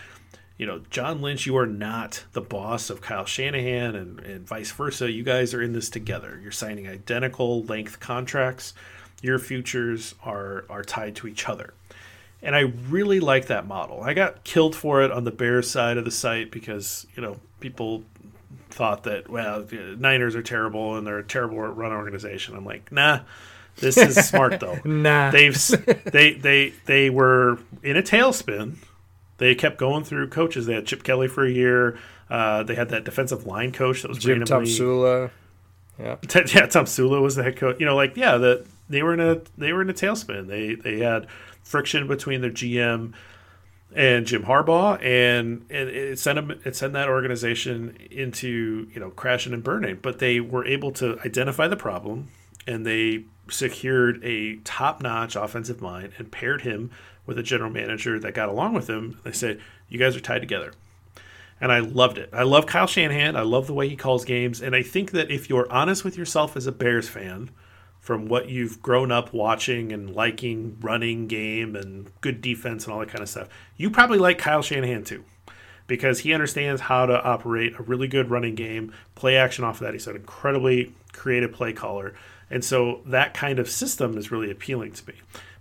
You know, John Lynch, you are not the boss of Kyle Shanahan and, and vice versa. You guys are in this together. You're signing identical length contracts. Your futures are, are tied to each other. And I really like that model. I got killed for it on the Bears side of the site because, you know, people thought that, well, Niners are terrible and they're a terrible run organization. I'm like, nah, this is smart though. nah. They've they they they were in a tailspin. They kept going through coaches. They had Chip Kelly for a year. Uh, they had that defensive line coach that was Jim Tomsula. Yeah, yeah. Tomsula was the head coach. You know, like yeah, that they were in a they were in a tailspin. They they had friction between their GM and Jim Harbaugh, and it, it sent them, it sent that organization into you know crashing and burning. But they were able to identify the problem, and they secured a top-notch offensive mind and paired him with a general manager that got along with him. They said, "You guys are tied together." And I loved it. I love Kyle Shanahan. I love the way he calls games. And I think that if you're honest with yourself as a Bears fan, from what you've grown up watching and liking running game and good defense and all that kind of stuff. You probably like Kyle Shanahan too because he understands how to operate a really good running game, play action off of that. He's an incredibly creative play caller. And so that kind of system is really appealing to me.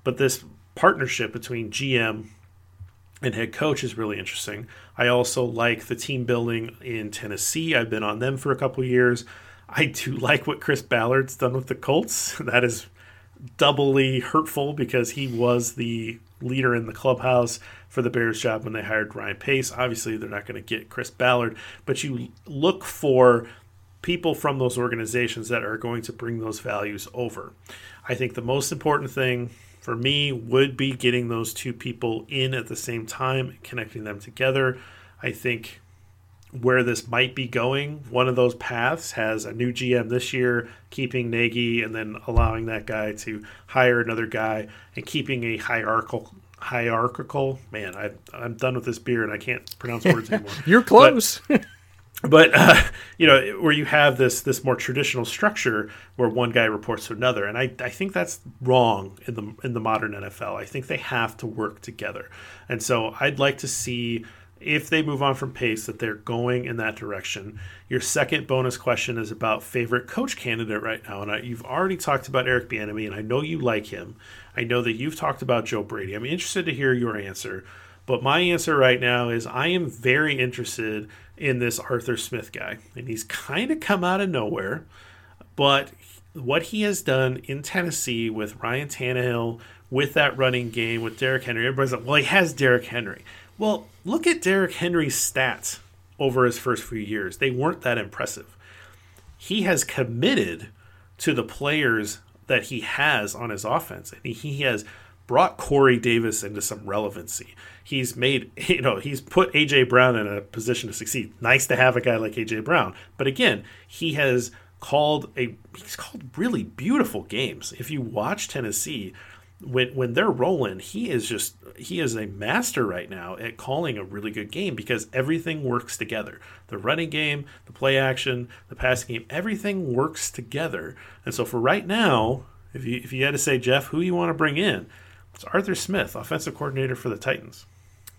But this partnership between GM and head coach is really interesting. I also like the team building in Tennessee. I've been on them for a couple years. I do like what Chris Ballard's done with the Colts. That is doubly hurtful because he was the leader in the clubhouse for the Bears job when they hired Ryan Pace. Obviously, they're not going to get Chris Ballard, but you look for people from those organizations that are going to bring those values over. I think the most important thing for me would be getting those two people in at the same time, connecting them together. I think where this might be going. One of those paths has a new GM this year, keeping Nagy and then allowing that guy to hire another guy and keeping a hierarchical hierarchical man. I, I'm done with this beer and I can't pronounce words anymore. You're close. But, but uh, you know where you have this this more traditional structure where one guy reports to another and I, I think that's wrong in the in the modern NFL I think they have to work together. And so I'd like to see if they move on from Pace that they're going in that direction. Your second bonus question is about favorite coach candidate right now and I, you've already talked about Eric Bieniemy and I know you like him. I know that you've talked about Joe Brady. I'm interested to hear your answer but my answer right now is I am very interested in this Arthur Smith guy. And he's kind of come out of nowhere. But what he has done in Tennessee with Ryan Tannehill, with that running game, with Derrick Henry, everybody's like, well, he has Derrick Henry. Well, look at Derrick Henry's stats over his first few years. They weren't that impressive. He has committed to the players that he has on his offense. And he has brought Corey Davis into some relevancy. He's made, you know, he's put AJ Brown in a position to succeed. Nice to have a guy like AJ Brown. But again, he has called a he's called really beautiful games. If you watch Tennessee, when when they're rolling, he is just he is a master right now at calling a really good game because everything works together. The running game, the play action, the passing game, everything works together. And so for right now, if you if you had to say Jeff, who you want to bring in, it's Arthur Smith, offensive coordinator for the Titans.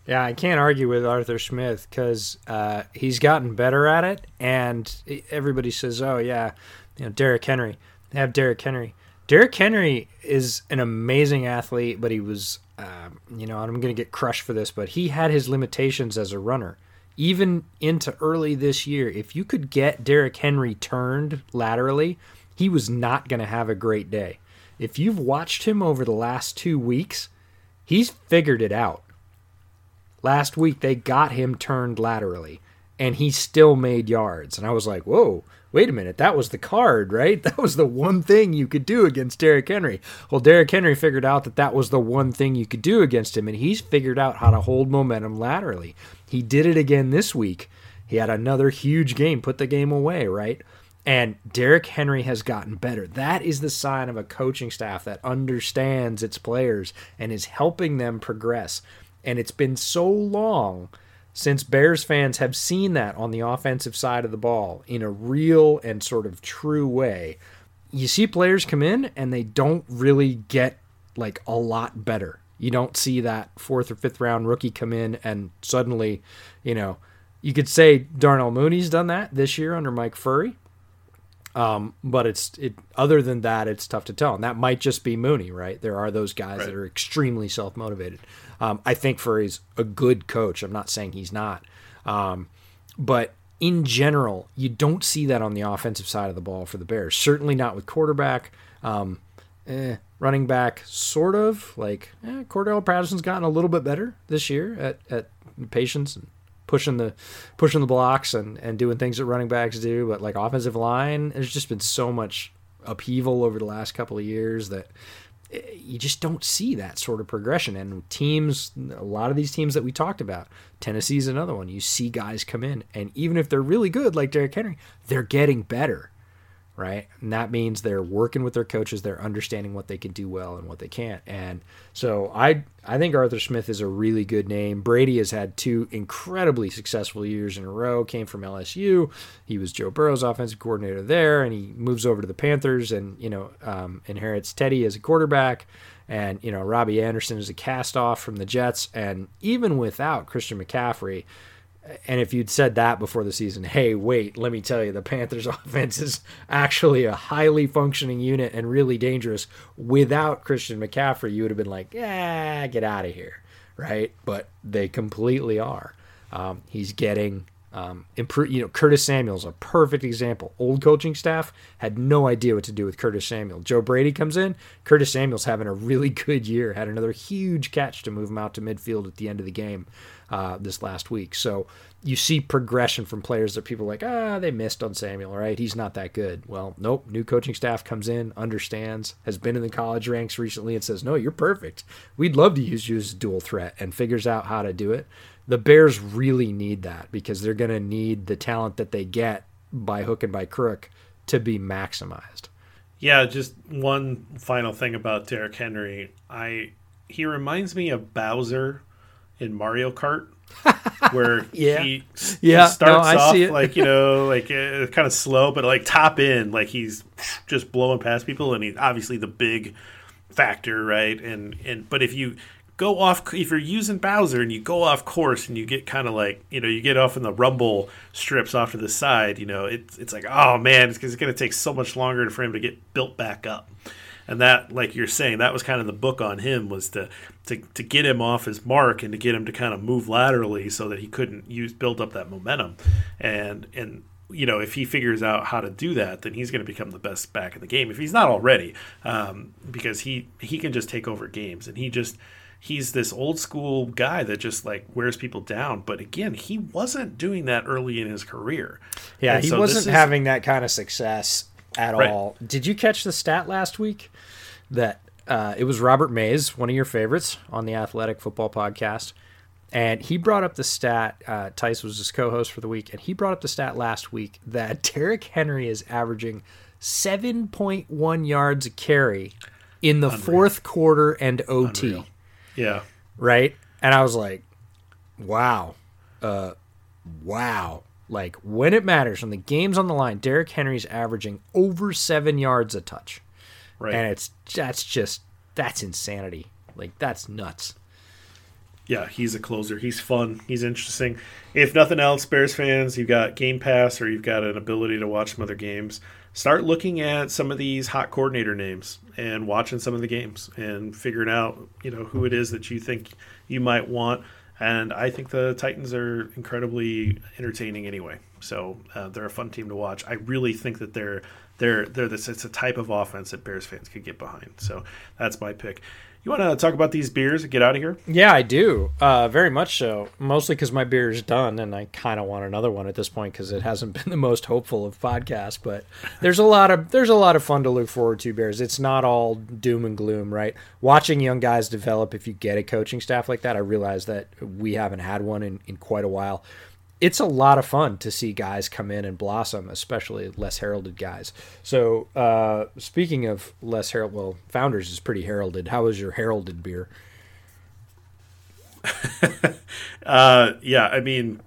Yeah, I can't argue with Arthur Smith because uh, he's gotten better at it, and everybody says, "Oh yeah, you know Derrick Henry." They have Derrick Henry. Derrick Henry is an amazing athlete, but he was, uh, you know, I'm going to get crushed for this, but he had his limitations as a runner. Even into early this year, if you could get Derrick Henry turned laterally, he was not going to have a great day if you've watched him over the last two weeks, he's figured it out. Last week, they got him turned laterally, and he still made yards. And I was like, whoa, wait a minute. That was the card, right? That was the one thing you could do against Derrick Henry. Well, Derrick Henry figured out that that was the one thing you could do against him, and he's figured out how to hold momentum laterally. He did it again this week. He had another huge game, put the game away, right? And Derrick Henry has gotten better. That is the sign of a coaching staff that understands its players and is helping them progress. And it's been so long since Bears fans have seen that on the offensive side of the ball in a real and sort of true way. You see players come in and they don't really get like a lot better. You don't see that fourth or fifth round rookie come in and suddenly, you know, you could say Darnell Mooney's done that this year under Mike Furrey. Um, but it's it. Other than that, it's tough to tell, and that might just be Mooney, right? There are those guys right. that are extremely self motivated. Um, I think Furrey's a good coach. I'm not saying he's not, um, but in general, you don't see that on the offensive side of the ball for the Bears. Certainly not with quarterback. Um, eh, running back, sort of like eh, Cordarrelle Patterson's gotten a little bit better this year at at patience and pushing the pushing the blocks and and doing things that running backs do. But like offensive line, there's just been so much upheaval over the last couple of years that you just don't see that sort of progression. And teams, a lot of these teams that we talked about, Tennessee's another one. You see guys come in, and even if they're really good, like Derrick Henry, they're getting better right? And that means they're working with their coaches, they're understanding what they can do well and what they can't. And so I I think Arthur Smith is a really good name. Brady has had two incredibly successful years in a row. Came from LSU. He was Joe Burrow's offensive coordinator there, and he moves over to the Panthers and you know um, inherits Teddy as a quarterback. And you know Robbie Anderson is a cast off from the Jets, and even without Christian McCaffrey, and if you'd said that before the season, hey, wait, let me tell you, the Panthers offense is actually a highly functioning unit and really dangerous without Christian McCaffrey, you would have been like, yeah, get out of here, right? But they completely are. Um, he's getting um, improve. You know, Curtis Samuel's a perfect example. Old coaching staff had no idea what to do with Curtis Samuel. Joe Brady comes in. Curtis Samuel's having a really good year. Had another huge catch to move him out to midfield at the end of the game uh, this last week. So you see progression from players that people like, ah, they missed on Samuel, right? He's not that good. Well, nope. New coaching staff comes in, understands, has been in the college ranks recently, and says, no, you're perfect. We'd love to use you as a dual threat, and figures out how to do it. The Bears really need that because they're going to need the talent that they get by hook and by crook to be maximized. Yeah, just one final thing about Derrick Henry. I he reminds me of Bowser in Mario Kart, where Yeah. he, Yeah, he starts no, off like you know like uh, kind of slow, but like top in, like he's just blowing past people, and he's obviously the big factor, right? And and but if you go off if you're using Bowser and you go off course and you get kind of like you know you get off in the rumble strips off to the side, you know it's it's like oh man, it's, it's going to take so much longer for him to get built back up. And that, like you're saying, that was kind of the book on him was to, to to get him off his mark and to get him to kind of move laterally so that he couldn't use build up that momentum. And and you know if he figures out how to do that, then he's going to become the best back in the game. If he's not already, um, because he he can just take over games and he just he's this old school guy that just like wears people down. But again, he wasn't doing that early in his career. Yeah, And he so wasn't is- having that kind of success at Right. all. Did you catch the stat last week that uh, it was Robert Mays, one of your favorites on the Athletic Football Podcast, and he brought up the stat. Uh, Tice was his co-host for the week, and he brought up the stat last week that Derrick Henry is averaging seven point one yards a carry in the fourth quarter and OT Unreal. Yeah. right? And I was like, wow, uh, wow. Like when it matters, when the game's on the line, Derrick Henry's averaging over seven yards a touch, Right. and it's that's just that's insanity. Like that's nuts. yeah, he's a closer. He's fun. He's interesting. If nothing else, Bears fans, you've got Game Pass or you've got an ability to watch some other games. Start looking at some of these hot coordinator names and watching some of the games and figuring out, you know, who it is that you think you might want. And I think the Titans are incredibly entertaining anyway. So uh, they're a fun team to watch. I really think that they're they're they're this it's a type of offense that Bears fans could get behind. So that's my pick. You want to talk about these beers and get out of here? Yeah, I do. Uh, very much so. Mostly because my beer is done, and I kind of want another one at this point because it hasn't been the most hopeful of podcasts. But there's a lot of there's a lot of fun to look forward to. Bears. It's not all doom and gloom, right? Watching young guys develop. If you get a coaching staff like that, I realize that we haven't had one in, in quite a while. It's a lot of fun to see guys come in and blossom, especially less heralded guys. So, uh, speaking of less heralded, well, Founders is pretty heralded. How was your heralded beer? Uh, yeah, I mean,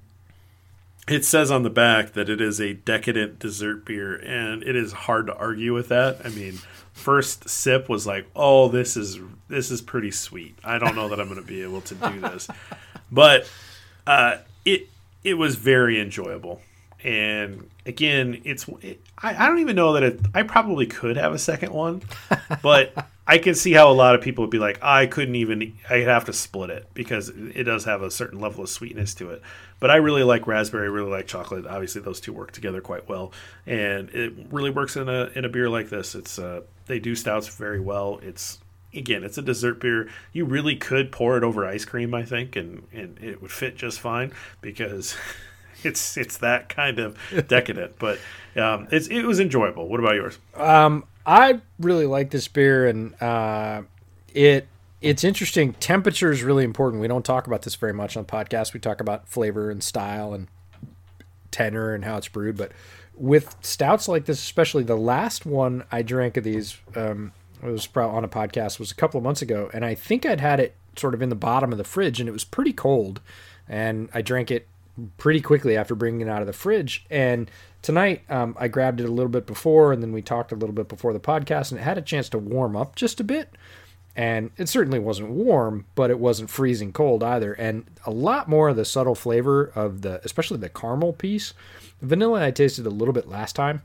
it says on the back that it is a decadent dessert beer, and it is hard to argue with that. I mean, first sip was like, "Oh, this is this is pretty sweet." I don't know that I'm going to be able to do this, but uh, it it was very enjoyable. And again, it's it, I, I don't even know that it. I probably could have a second one, but I can see how a lot of people would be like, I couldn't even. I'd have to split it because it does have a certain level of sweetness to it. But I really like raspberry, really like chocolate. Obviously, those two work together quite well, and it really works in a in a beer like this. It's uh, they do stouts very well. It's again, it's a dessert beer. You really could pour it over ice cream, I think, and and it would fit just fine because. It's it's that kind of decadent, but um, it's it was enjoyable. What about yours? I really like this beer, and uh, it it's interesting. Temperature is really important. We don't talk about this very much on the podcast. We talk about flavor and style and tenor and how it's brewed, but with stouts like this, especially the last one I drank of these, um, it was probably on a podcast was a couple of months ago, and I think I'd had it sort of in the bottom of the fridge, and it was pretty cold, and I drank it pretty quickly after bringing it out of the fridge. And tonight, um, I grabbed it a little bit before, and then we talked a little bit before the podcast, and it had a chance to warm up just a bit. And it certainly wasn't warm, but it wasn't freezing cold either. And a lot more of the subtle flavor of the, especially the caramel piece. Vanilla I tasted a little bit last time,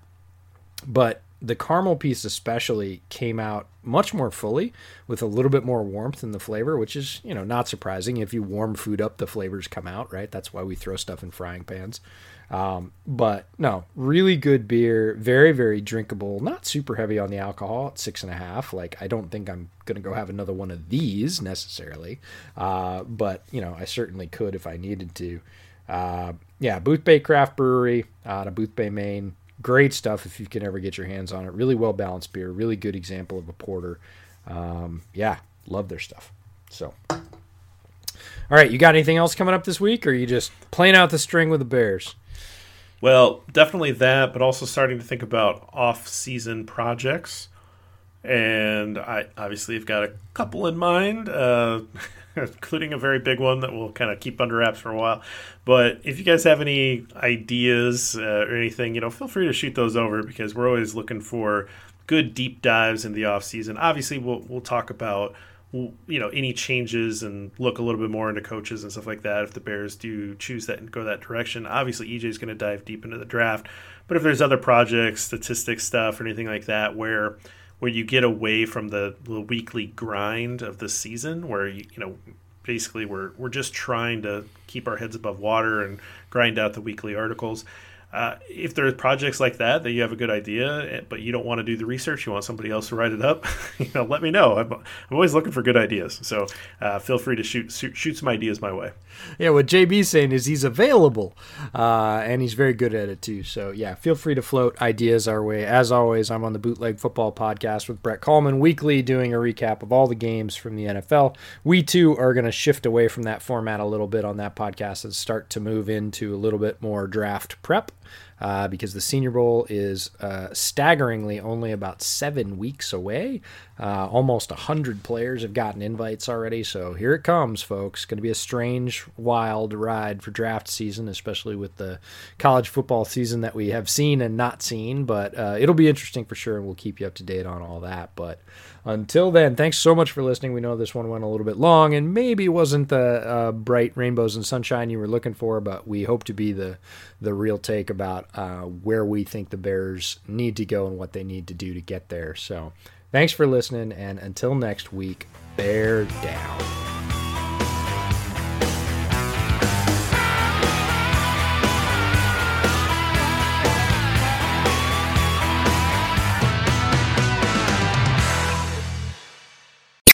but the caramel piece especially came out much more fully with a little bit more warmth in the flavor which is you know not surprising. If you warm food up the flavors come out right? That's why we throw stuff in frying pans. Um, but no really good beer very very drinkable not super heavy on the alcohol at six and a half. Like i don't think i'm gonna go have another one of these necessarily. Uh, but you know i certainly could if i needed to. Uh, yeah Boothbay craft brewery out of Boothbay maine great stuff if you can ever get your hands on it. Really well balanced beer, really good example of a porter. Um, yeah, love their stuff. So, All right, you got anything else coming up this week, or you just playing out the string with the Bears? Well, definitely that, but also starting to think about off-season projects, and I obviously have got a couple in mind. Uh, including a very big one that we'll kind of keep under wraps for a while. But if you guys have any ideas uh, or anything, you know, feel free to shoot those over because we're always looking for good deep dives in the off season. Obviously, we'll we'll talk about you know any changes and look a little bit more into coaches and stuff like that if the Bears do choose that and go that direction. Obviously, EJ is going to dive deep into the draft, but if there's other projects, statistics stuff, or anything like that where where you get away from the, the weekly grind of the season where you, you know basically we're we're just trying to keep our heads above water and grind out the weekly articles uh, if there's projects like that that you have a good idea, eh, but you don't want to do the research, you want somebody else to write it up, you know, let me know. I'm, I'm always looking for good ideas, so uh, feel free to shoot, shoot, shoot some ideas my way. Yeah, what JB's saying is he's available, uh, and he's very good at it too. So yeah, feel free to float ideas our way. As always, I'm on the Bootleg Football Podcast with Brett Coleman weekly, doing a recap of all the games from the NFL. We too are going to shift away from that format a little bit on that podcast and start to move into a little bit more draft prep uh, because the Senior Bowl is uh, staggeringly only about seven weeks away. Uh, almost 100 players have gotten invites already, so here it comes, folks. Going to be a strange, wild ride for draft season, especially with the college football season that we have seen and not seen, but uh, it'll be interesting for sure, and we'll keep you up to date on all that. But until then, thanks so much for listening. We know this one went a little bit long and maybe wasn't the uh, bright rainbows and sunshine you were looking for, but we hope to be the the real take about uh, where we think the Bears need to go and what they need to do to get there. So, thanks for listening, and until next week, bear down.